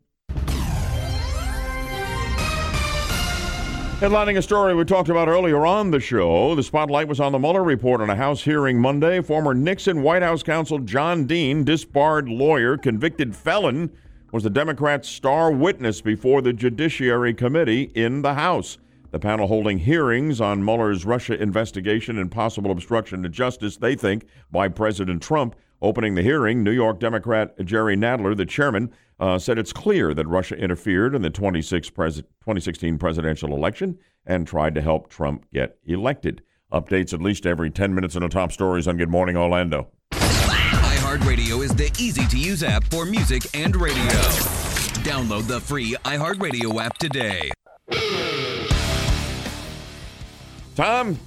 Headlining a story we talked about earlier on the show, the spotlight was on the Mueller report on a House hearing Monday. Former Nixon White House counsel John Dean, disbarred lawyer, convicted felon, was the Democrats' star witness before the Judiciary Committee in the House. The panel holding hearings on Mueller's Russia investigation and possible obstruction to justice, they think, by President Trump. Opening the hearing, New York Democrat Jerry Nadler, the chairman, uh, said it's clear that Russia interfered in the 2016 presidential election and tried to help Trump get elected. Updates at least every 10 minutes on the top stories on Good Morning Orlando. iHeartRadio is the easy to use app for music and radio. Download the free iHeartRadio app today. Tom,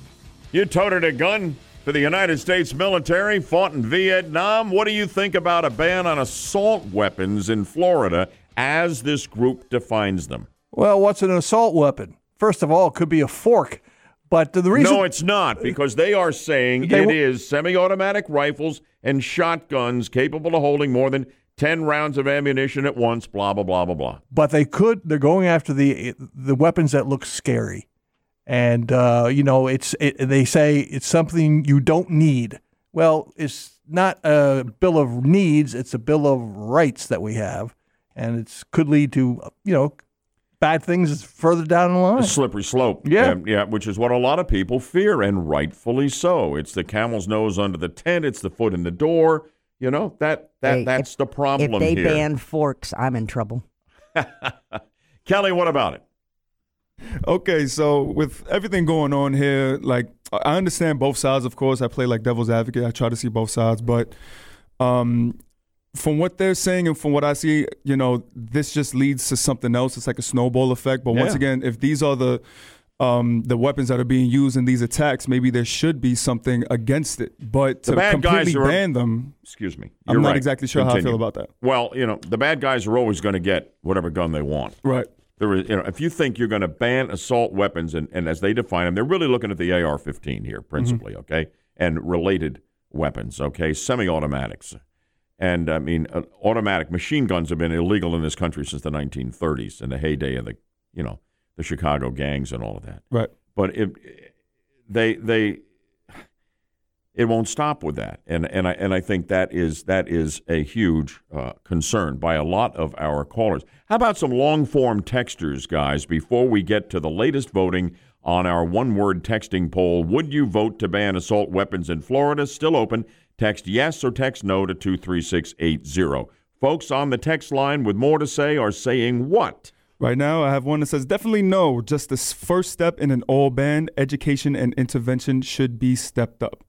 you toted a gun for the United States military, fought in Vietnam. What do you think about a ban on assault weapons in Florida as this group defines them? Well, what's an assault weapon? First of all, it could be a fork. But the reason No, it's not because they are saying They it w- is semi-automatic rifles and shotguns capable of holding more than 10 rounds of ammunition at once, blah blah blah blah blah. but they could they're going after the the weapons that look scary and uh, you know it's it, they say it's something you don't need well it's not a bill of needs it's a bill of rights that we have and it could lead to you know bad things further down the line A slippery slope. Yeah. Um, yeah, which is what a lot of people fear, and rightfully so. It's the camel's nose under the tent. It's the foot in the door. You know that that Hey, that's if- the problem If they here. ban forks, I'm in trouble. Kelly, what about it? Okay, so with everything going on here, like I understand both sides. Of course, I play like devil's advocate. I try to see both sides, but um, from what they're saying and from what I see, you know, this just leads to something else. It's like a snowball effect. But once again, if these are the um, the weapons that are being used in these attacks, maybe there should be something against it. But The to completely are- ban them, Excuse me. I'm not right. exactly sure how I feel about that. Well, you know, the bad guys are always going to get whatever gun they want. Right. There is, you know, if you think you're going to ban assault weapons, and, and as they define them, they're really looking at the AR-15 here, principally, okay, and related weapons, okay, semi-automatics, and I mean, uh, automatic machine guns have been illegal in this country since the 1930s, in the heyday of the, you know, the Chicago gangs and all of that. Right. But it, they they it won't stop with that, and and I and I think that is that is a huge uh, concern by a lot of our callers. How about some long form texters, guys? Before we get to the latest voting on our one word texting poll, would you vote to ban assault weapons in Florida? Still open. Text yes or text no to two three six eight zero. Folks on the text line with more to say are saying what? Right now, I have one that says definitely no. Just the first step in an all ban, education and intervention should be stepped up.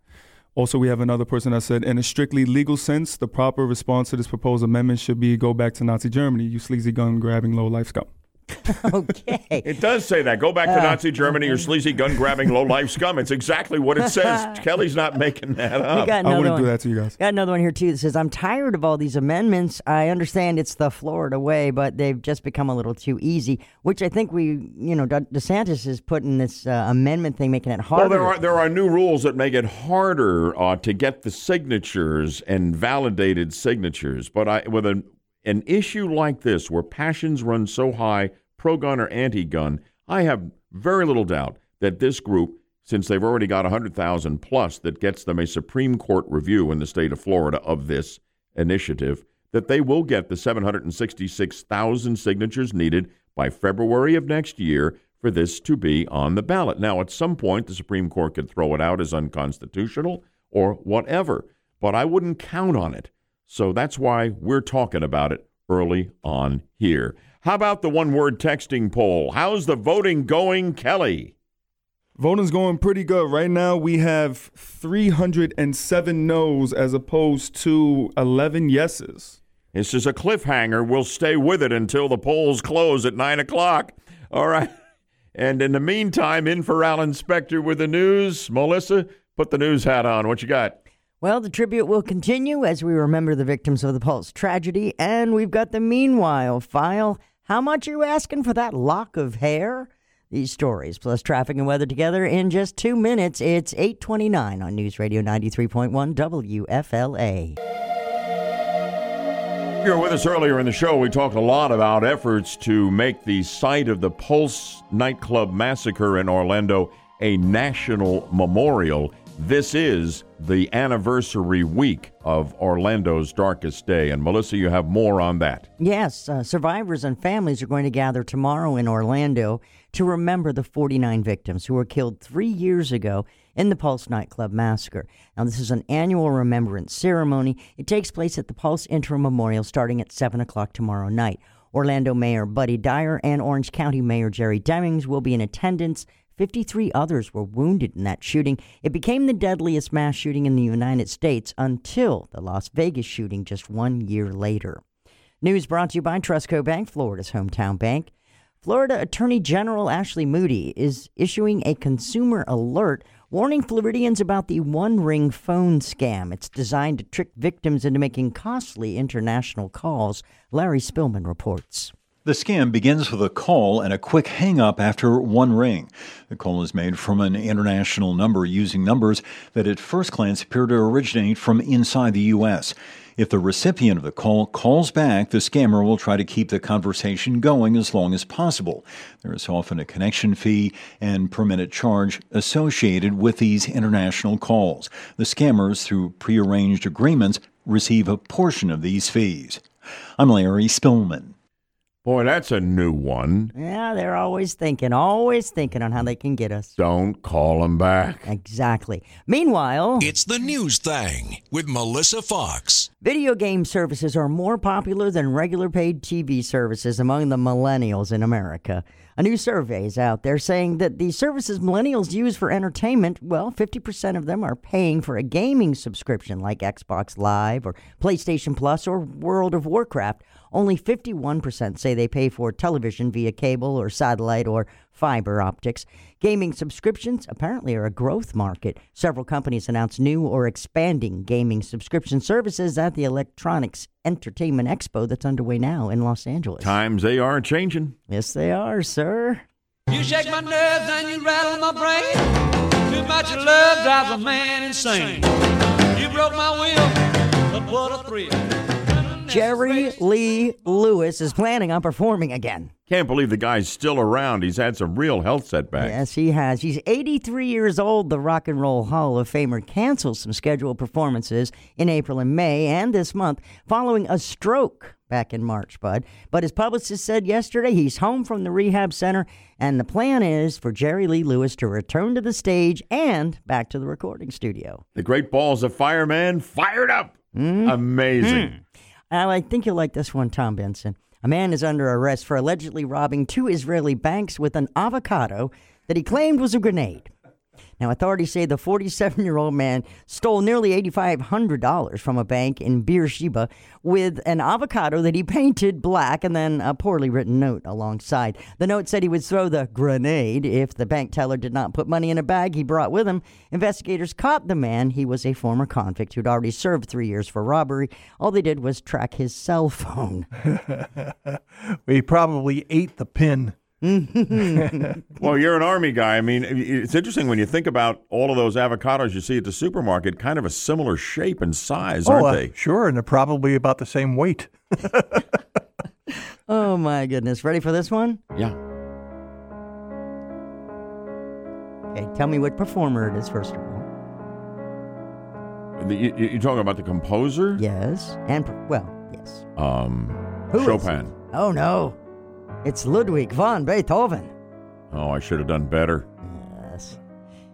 Also, we have another person that said, in a strictly legal sense, the proper response to this proposed amendment should be go back to Nazi Germany, you sleazy gun grabbing low life scum. okay. It does say that. Go back to Uh, Nazi Germany or sleazy gun grabbing low life scum. It's exactly what it says. Kelly's not making that up. We up. got another one. to you guys. Got another one here too that says, "I'm tired of all these amendments. I understand it's the Florida way, but they've just become a little too easy." Which I think we, you know, DeSantis is putting this uh, amendment thing, making it harder. Well, there are there are new rules that make it harder uh, to get the signatures and validated signatures. But I, with an an issue like this, where passions run so high, pro gun or anti gun, I have very little doubt that this group, since they've already got hundred thousand plus, that gets them a Supreme Court review in the state of Florida of this initiative, that they will get the seven hundred and sixty six thousand signatures needed by February of next year for this to be on the ballot. Now, at some point, the Supreme Court could throw it out as unconstitutional or whatever, but I wouldn't count on it. So that's why we're talking about it early on here. How about the one word texting poll? How's the voting going, Kelly? Voting's going pretty good. Right now, we have 307 no's as opposed to 11 yeses. This is a cliffhanger. We'll stay with it until the polls close at 9 o'clock. All right. And in the meantime, in for Alan Spector with the news. Melissa, put the news hat on. What you got? Well, the tribute will continue as we remember the victims of the Pulse tragedy, and we've got the meanwhile file. How much are you asking for that lock of hair? These stories plus traffic and weather together in just two minutes. It's 829 on News Radio 93.1 WFLA. You were with us earlier in the show. We talked a lot about efforts to make the site of the Pulse nightclub massacre in Orlando a national memorial. This is the anniversary week of Orlando's darkest day. And Melissa, you have more on that. Yes, uh, survivors and families are going to gather tomorrow in Orlando to remember the 49 victims who were killed three years ago in the Pulse nightclub massacre. Now, this is an annual remembrance ceremony. It takes place at the Pulse Interim Memorial starting at 7 o'clock tomorrow night. Orlando Mayor Buddy Dyer and Orange County Mayor Jerry Demings will be in attendance. 53 others were wounded in that shooting. It became the deadliest mass shooting in the United States until the Las Vegas shooting just one year later. News brought to you by Trustco Bank, Florida's hometown bank. Florida Attorney General Ashley Moody is issuing a consumer alert warning Floridians about the One Ring phone scam. It's designed to trick victims into making costly international calls. Larry Spillman reports. The scam begins with a call and a quick hang up after one ring. The call is made from an international number using numbers that at first glance appear to originate from inside the U.S. If the recipient of the call calls back, the scammer will try to keep the conversation going as long as possible. There is often a connection fee and per minute charge associated with these international calls. The scammers, through prearranged agreements, receive a portion of these fees. I'm Larry Spillman. Boy, that's a new one. Yeah, they're always thinking, always thinking on how they can get us. Don't call them back. Exactly. Meanwhile, It's the news thing with Melissa Foxx. Video game services are more popular than regular paid TV services among the millennials in America. A new survey is out there saying that the services millennials use for entertainment, well, 50% of them are paying for a gaming subscription like Xbox Live or PlayStation Plus or World of Warcraft. Only 51% say they pay for television via cable or satellite or fiber optics. Gaming subscriptions apparently are a growth market. Several companies announced new or expanding gaming subscription services at the Electronics Entertainment Expo that's underway now in Los Angeles. Times they are changing. Yes, they are, sir. You shake my nerves and you rattle my brain. Too much love drives a man insane. You broke my will, but what a thrill. Jerry Lee Lewis is planning on performing again. Can't believe the guy's still around. He's had some real health setbacks. Yes, he has. He's 83 years old. The Rock and Roll Hall of Famer canceled some scheduled performances in April and May and this month following a stroke back in March, Bud. But his publicist said yesterday he's home from the rehab center, and the plan is for Jerry Lee Lewis to return to the stage and back to the recording studio. The great balls of fireman fired up. Hmm? Amazing. Hmm. Uh, I think you'll like this one, Tom Benson. A man is under arrest for allegedly robbing two Israeli banks with an avocado that he claimed was a grenade. Now, authorities say the 47 year old man stole nearly $8,500 from a bank in Beersheba with an avocado that he painted black and then a poorly written note alongside. The note said he would throw the grenade if the bank teller did not put money in a bag he brought with him. Investigators caught the man. He was a former convict who'd already served three years for robbery. All they did was track his cell phone. we probably ate the pin. well, you're an army guy. I mean, it's interesting when you think about all of those avocados you see at the supermarket, kind of a similar shape and size, oh, aren't uh, they? Sure, and they're probably about the same weight. oh my goodness! Ready for this one? Yeah. Okay, tell me what performer it is first of all. The, you, you're talking about the composer? Yes, and well, yes. Um, Who is Chopin. it? Oh no, it's Ludwig von Beethoven. Oh, I should have done better. Yes.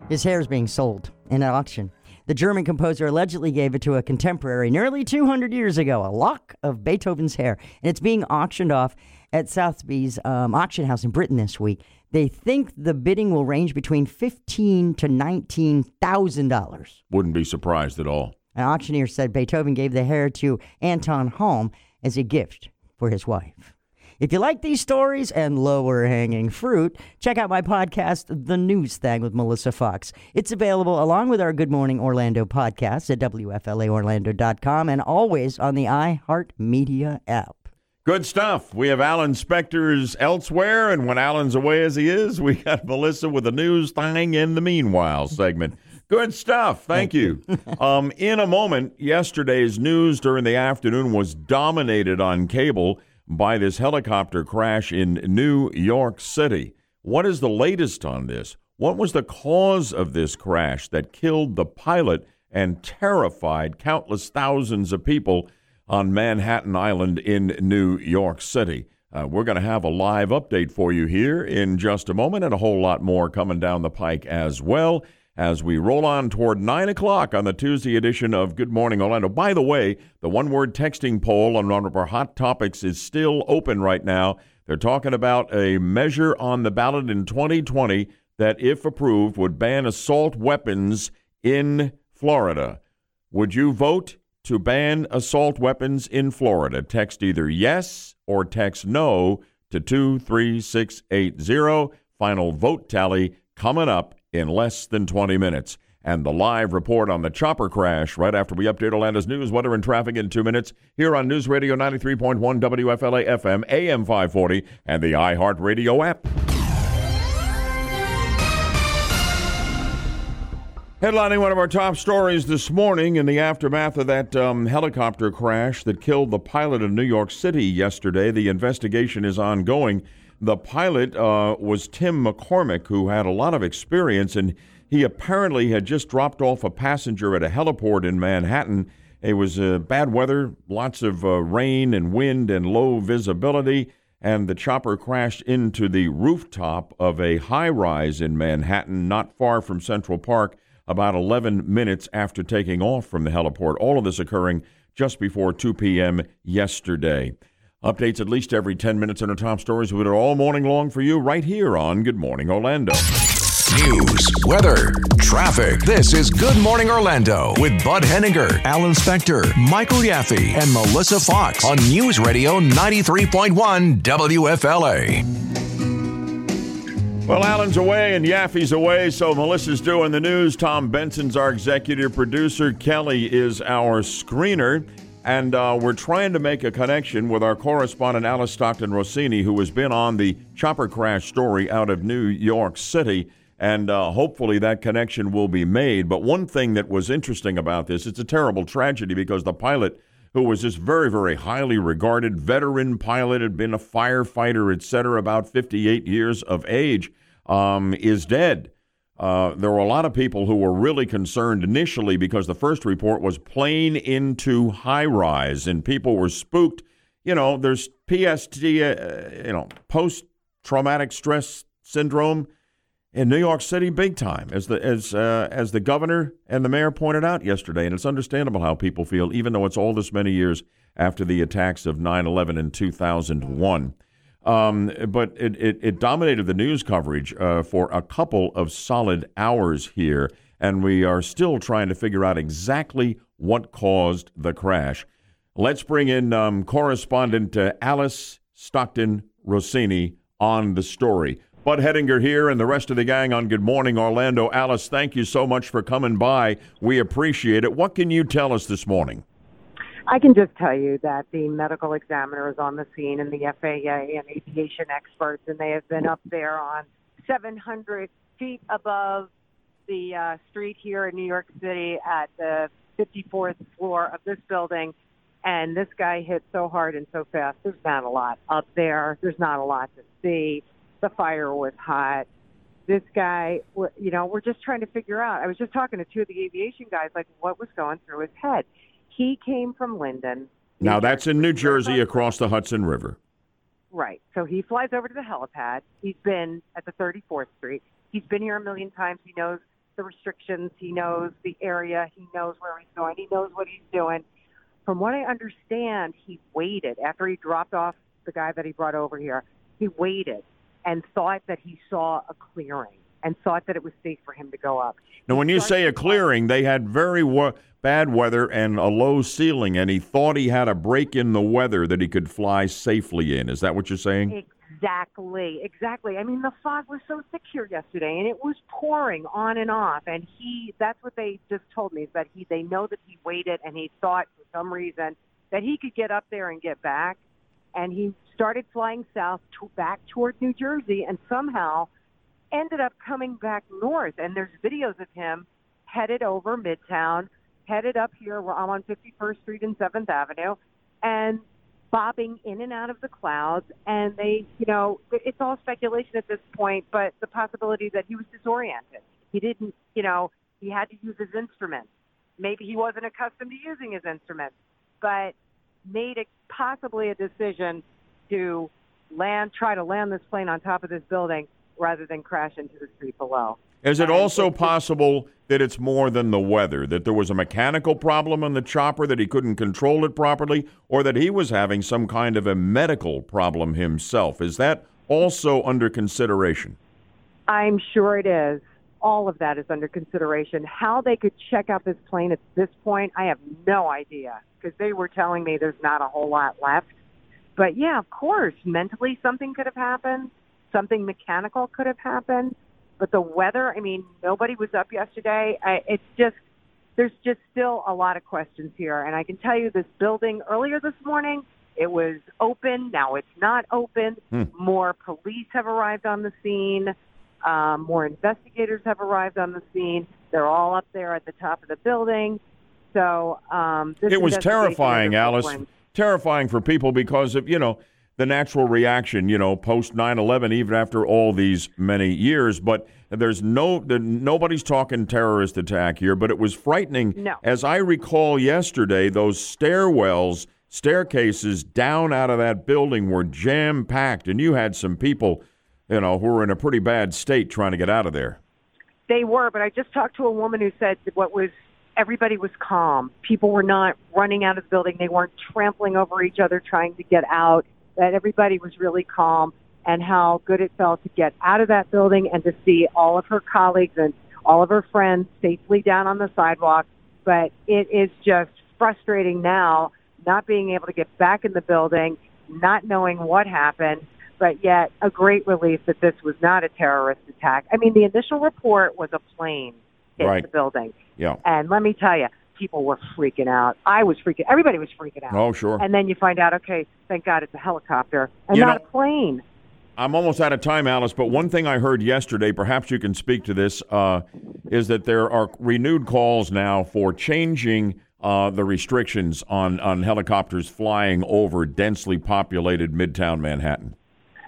His hair is being sold in an auction. The German composer allegedly gave it to a contemporary nearly 200 years ago, a lock of Beethoven's hair, and it's being auctioned off at Sotheby's um, auction house in Britain this week. They think the bidding will range between fifteen to nineteen thousand dollars. Wouldn't be surprised at all. An auctioneer said Beethoven gave the hair to Anton Halm as a gift for his wife. If you like these stories and lower hanging fruit, check out my podcast, The News Thing with Melissa Foxx. It's available along with our Good Morning Orlando podcast at WFLAOrlando.com and always on the iHeartMedia app. Good stuff. We have Alan Spector's elsewhere, and when Alan's away as he is, we got Melissa with the news thing in the meanwhile segment. Good stuff. Thank, Thank you. um, in a moment, yesterday's news during the afternoon was dominated on cable by this helicopter crash in New York City. What is the latest on this? What was the cause of this crash that killed the pilot and terrified countless thousands of people on Manhattan Island in New York City? Uh, we're going to have a live update for you here in just a moment and a whole lot more coming down the pike as well as we roll on toward 9 o'clock on the Tuesday edition of Good Morning Orlando. By the way, the one word texting poll on one of our hot topics is still open right now. They're talking about a measure on the ballot in 2020 that, if approved, would ban assault weapons in Florida. Would you vote to ban assault weapons in Florida? Text either yes or text no to 23680. Final vote tally coming up in less than 20 minutes. And the live report on the chopper crash right after we update Orlando's news, weather, and traffic in two minutes here on News Radio 93.1 WFLA FM, AM 540, and the iHeartRadio app. Headlining one of our top stories this morning in the aftermath of that um, helicopter crash that killed the pilot of New York City yesterday. The investigation is ongoing. The pilot uh, was Tim McCormack, who had a lot of experience, and he apparently had just dropped off a passenger at a heliport in Manhattan. It was uh, bad weather, lots of uh, rain and wind, and low visibility. And the chopper crashed into the rooftop of a high rise in Manhattan, not far from Central Park about 11 minutes after taking off from the heliport. All of this occurring just before 2 p.m. yesterday. Updates at least every 10 minutes in our top stories. We do it all morning long for you right here on Good Morning Orlando. News, weather, traffic. This is Good Morning Orlando with Bud Hedinger, Alan Spector, Michael Yaffe, and Melissa Foxx on News Radio 93.1 WFLA. Well, Alan's away and Yaffe's away, so Melissa's doing the news. Tom Benson's our executive producer. Kelly is our screener. And uh, we're trying to make a connection with our correspondent, Alice Stockton Rossini, who has been on the chopper crash story out of New York City. And uh, hopefully that connection will be made. But one thing that was interesting about this, it's a terrible tragedy because the pilot, who was this very, very highly regarded veteran pilot, had been a firefighter, et cetera, about 58 years of age, um, is dead. Uh, there were a lot of people who were really concerned initially because the first report was plane into high rise, and people were spooked. You know, there's PST, uh, you know, post traumatic stress syndrome in New York City, big time, as the as uh, as the governor and the mayor pointed out yesterday, and it's understandable how people feel, even though it's all this many years after the attacks of 9/11 in 2001. Um, but it, it, it dominated the news coverage uh, for a couple of solid hours here, and we are still trying to figure out exactly what caused the crash. Let's bring in um, correspondent uh, Alice Stockton Rossini on the story. Bud Hedinger here and the rest of the gang on Good Morning Orlando. Alice, thank you so much for coming by. We appreciate it. What can you tell us this morning? I can just tell you that the medical examiner is on the scene and the FAA and aviation experts, and they have been up there on 700 feet above the uh, street here in New York City at the 54th floor of this building. And this guy hit so hard and so fast. There's not a lot up there. There's not a lot to see. The fire was hot. This guy, you know, we're just trying to figure out. I was just talking to two of the aviation guys, like what was going through his head. He came from Linden. Now that's in New Jersey across the Hudson River. Right. So he flies over to the helipad. He's been at the 34th Street. He's been here a million times. He knows the restrictions. He knows the area. He knows where he's going. He knows what he's doing. From what I understand, he waited after he dropped off the guy that he brought over here. He waited and thought that he saw a clearing and thought that it was safe for him to go up. Now, when you say a clearing, they had very wa- bad weather and a low ceiling, and he thought he had a break in the weather that he could fly safely in. Is that what you're saying? Exactly, exactly. I mean, the fog was so thick here yesterday, and it was pouring on and off. And he—that's what they just told me—is that he they know that he waited, and he thought for some reason that he could get up there and get back, and he started flying south to, back toward New Jersey, and somehow ended up coming back north. And there's videos of him headed over Midtown, headed up here where I'm on 51st Street and 7th Avenue, and bobbing in and out of the clouds. And they, you know, it's all speculation at this point, but the possibility that he was disoriented. He didn't, you know, he had to use his instruments. Maybe he wasn't accustomed to using his instruments, but made a, possibly a decision to land, try to land this plane on top of this building rather than crash into the street below. Is it also possible that it's more than the weather, that there was a mechanical problem on the chopper, that he couldn't control it properly, or that he was having some kind of a medical problem himself? Is that also under consideration? I'm sure it is. All of that is under consideration. How they could check out this plane at this point, I have no idea because they were telling me there's not a whole lot left. But yeah, of course, mentally something could have happened, something mechanical could have happened. But the weather, I mean, nobody was up yesterday. I, it's just, there's just still a lot of questions here. And I can tell you this building earlier this morning, it was open. Now it's not open. Hmm. More police have arrived on the scene. Um, more investigators have arrived on the scene. They're all up there at the top of the building. So um, it was terrifying, Alice. Terrifying for people because of, you know, the natural reaction, you know, post 9/11 even after all these many years, but there's no there, nobody's talking terrorist attack here, but it was frightening No. as I recall yesterday those stairwells, staircases down out of that building were jam packed and you had some people, you know, who were in a pretty bad state trying to get out of there. They were, but I just talked to a woman who said that what was everybody was calm. People were not running out of the building. They weren't trampling over each other trying to get out. That everybody was really calm and how good it felt to get out of that building and to see all of her colleagues and all of her friends safely down on the sidewalk. But it is just frustrating now not being able to get back in the building, not knowing what happened, but yet a great relief that this was not a terrorist attack. I mean, the initial report was a plane hit Right. the building. Yeah. And let me tell you, people were freaking out. I was freaking. Everybody was freaking out. Oh, sure. And then you find out, okay, thank God it's a helicopter and You not know- a plane. I'm almost out of time, Alice, but one thing I heard yesterday, perhaps you can speak to this, uh, is that there are renewed calls now for changing uh, the restrictions on, on helicopters flying over densely populated midtown Manhattan.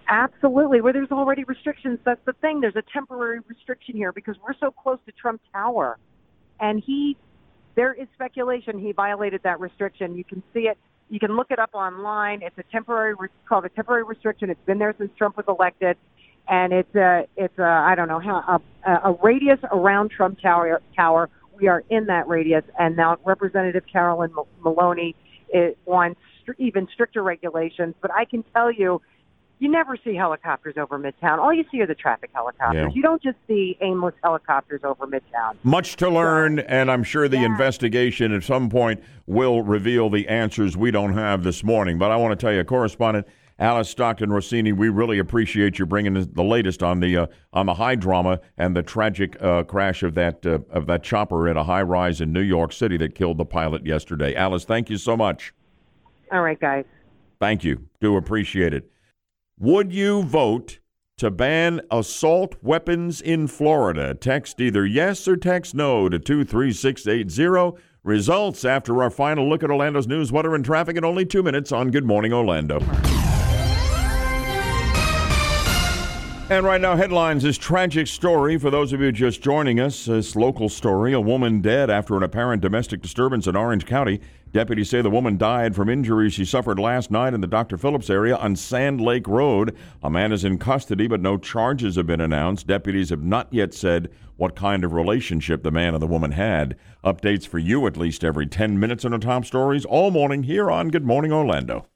Absolutely. Where there's already restrictions, that's the thing. There's a temporary restriction here because we're so close to Trump Tower. And he, there is speculation he violated that restriction. You can see it. You can look it up online. It's a temporary, called a temporary restriction. It's been there since Trump was elected. And it's a, it's a, I don't know how, a, a radius around Trump Tower, Tower. We are in that radius. And now Representative Carolyn Mal- Maloney it wants even stricter regulations. But I can tell you, you never see helicopters over Midtown. All you see are the traffic helicopters. Yeah. You don't just see aimless helicopters over Midtown. Much to learn, and I'm sure the investigation at some point will reveal the answers we don't have this morning. But I want to tell you, correspondent Alice Stockton Rossini, we really appreciate you bringing the latest on the uh, on the high drama and the tragic uh, crash of that uh, of that chopper in a high rise in New York City that killed the pilot yesterday. Alice, thank you so much. All right, guys. Thank you. Do appreciate it. Would you vote to ban assault weapons in Florida? Text either yes or text no to 23680. Results after our final look at Orlando's news, weather, and traffic in only two minutes on Good Morning Orlando. And right now, headlines this tragic story for those of you just joining us. This local story a woman dead after an apparent domestic disturbance in Orange County. Deputies say the woman died from injuries she suffered last night in the Dr. Phillips area on Sand Lake Road. A man is in custody, but no charges have been announced. Deputies have not yet said what kind of relationship the man and the woman had. Updates for you at least every 10 minutes on the top stories all morning here on Good Morning Orlando.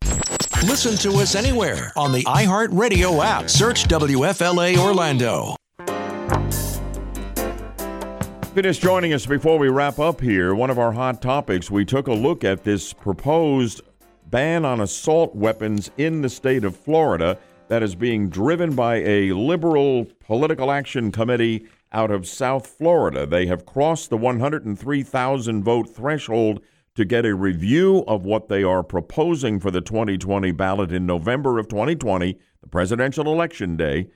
Listen to us anywhere on the iHeartRadio app. Search WFLA Orlando. If joining us before we wrap up here, one of our hot topics, we took a look at this proposed ban on assault weapons in the state of Florida that is being driven by a liberal political action committee out of South Florida. They have crossed the 103,000 vote threshold to get a review of what they are proposing for the 2020 ballot in November of 2020, the presidential election day.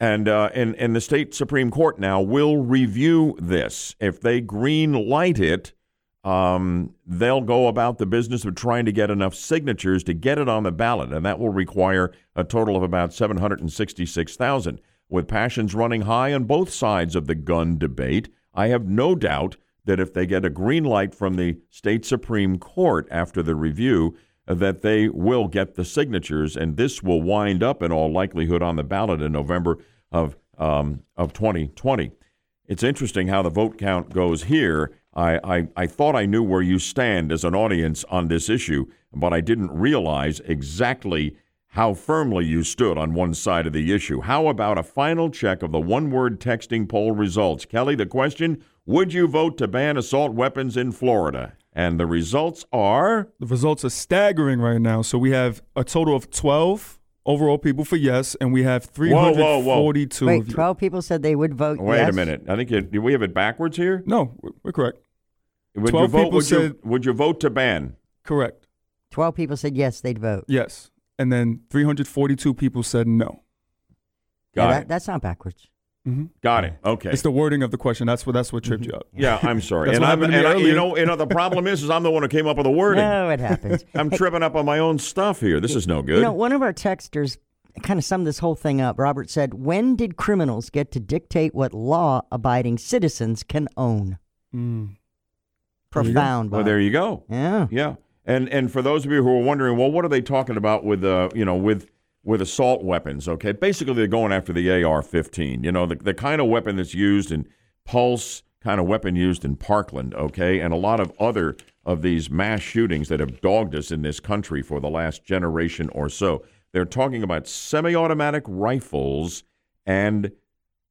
And, uh, and, and the state Supreme Court now will review this. If they green light it, um, they'll go about the business of trying to get enough signatures to get it on the ballot, and that will require a total of about 766,000. With passions running high on both sides of the gun debate, I have no doubt that if they get a green light from the state Supreme Court after the review, that they will get the signatures, and this will wind up in all likelihood on the ballot in November of um, of 2020. It's interesting how the vote count goes here. I, I, I thought I knew where you stand as an audience on this issue, but I didn't realize exactly how firmly you stood on one side of the issue. How about a final check of the one word texting poll results? Kelly, the question Would you vote to ban assault weapons in Florida? And the results are The results are staggering right now. So we have a total of 12 overall people for yes, and we have Whoa, whoa, whoa. 342 Wait, of you. 12 people said they would vote Wait yes. a minute. I think you, do we have it backwards here? No, we're- we're correct. Would 12 you vote, people would, you, said- would you vote to ban? Correct. 12 people said yes, they'd vote. Yes. And then 342 people said no. Got Yeah, it. that- that's not backwards. Mm-hmm. Got it. Okay. It's the wording of the question. That's what that's what tripped you up. Yeah, I'm sorry. And I'm, and I, you know, you know, the problem is, is I'm the one who came up with the wording. No, it happens. I'm tripping up on my own stuff here. This is no good. You know, one of our texters kind of summed this whole thing up. Robert said, When did criminals get to dictate what law abiding citizens can own? Mm. Profound. Well, there you go. Yeah. Yeah. And and for those of you who are wondering, well, what are they talking about with uh, you know, with with assault weapons? Okay, basically they're going after the AR-15. You know, the the kind of weapon that's used in Pulse, kind of weapon used in Parkland. Okay, and a lot of other of these mass shootings that have dogged us in this country for the last generation or so. They're talking about semi-automatic rifles and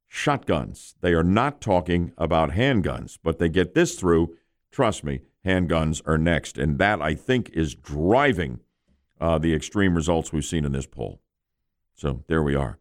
shotguns. They are not talking about handguns, but they get this through. Trust me, handguns are next. And that, I think, is driving uh, the extreme results we've seen in this poll. So there we are.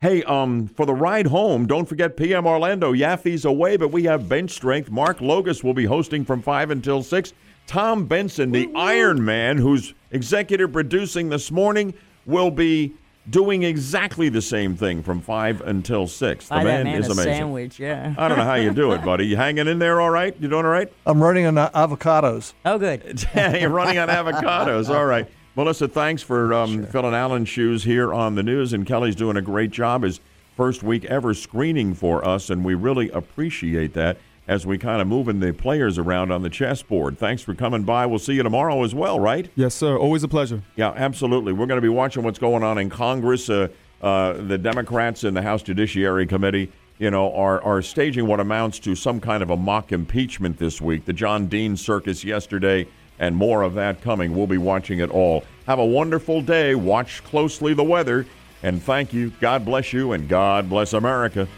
Hey, um, for the ride home, don't forget PM Orlando. Yaffe's away, but we have bench strength. Mark Logas will be hosting from 5 until 6. Tom Benson, the Iron Man, who's executive producing this morning, will be doing exactly the same thing from 5 until 6. The man, man is a amazing. sandwich, yeah. I don't know how you do it, buddy. You hanging in there all right? You doing all right? I'm running on avocados. Oh, good. You're running on avocados. All right. Melissa, thanks for um, filling Alan's shoes here on the news. And Kelly's doing a great job his first week ever screening for us. And we really appreciate that as we kind of moving the players around on the chessboard. Thanks for coming by. We'll see you tomorrow as well, right? Yes, sir. Always a pleasure. Yeah, absolutely. We're going to be watching what's going on in Congress. Uh, uh, the Democrats in the House Judiciary Committee, you know, are are staging what amounts to some kind of a mock impeachment this week. The John Dean circus yesterday and more of that coming. We'll be watching it all. Have a wonderful day. Watch closely the weather. And thank you. God bless you, and God bless America.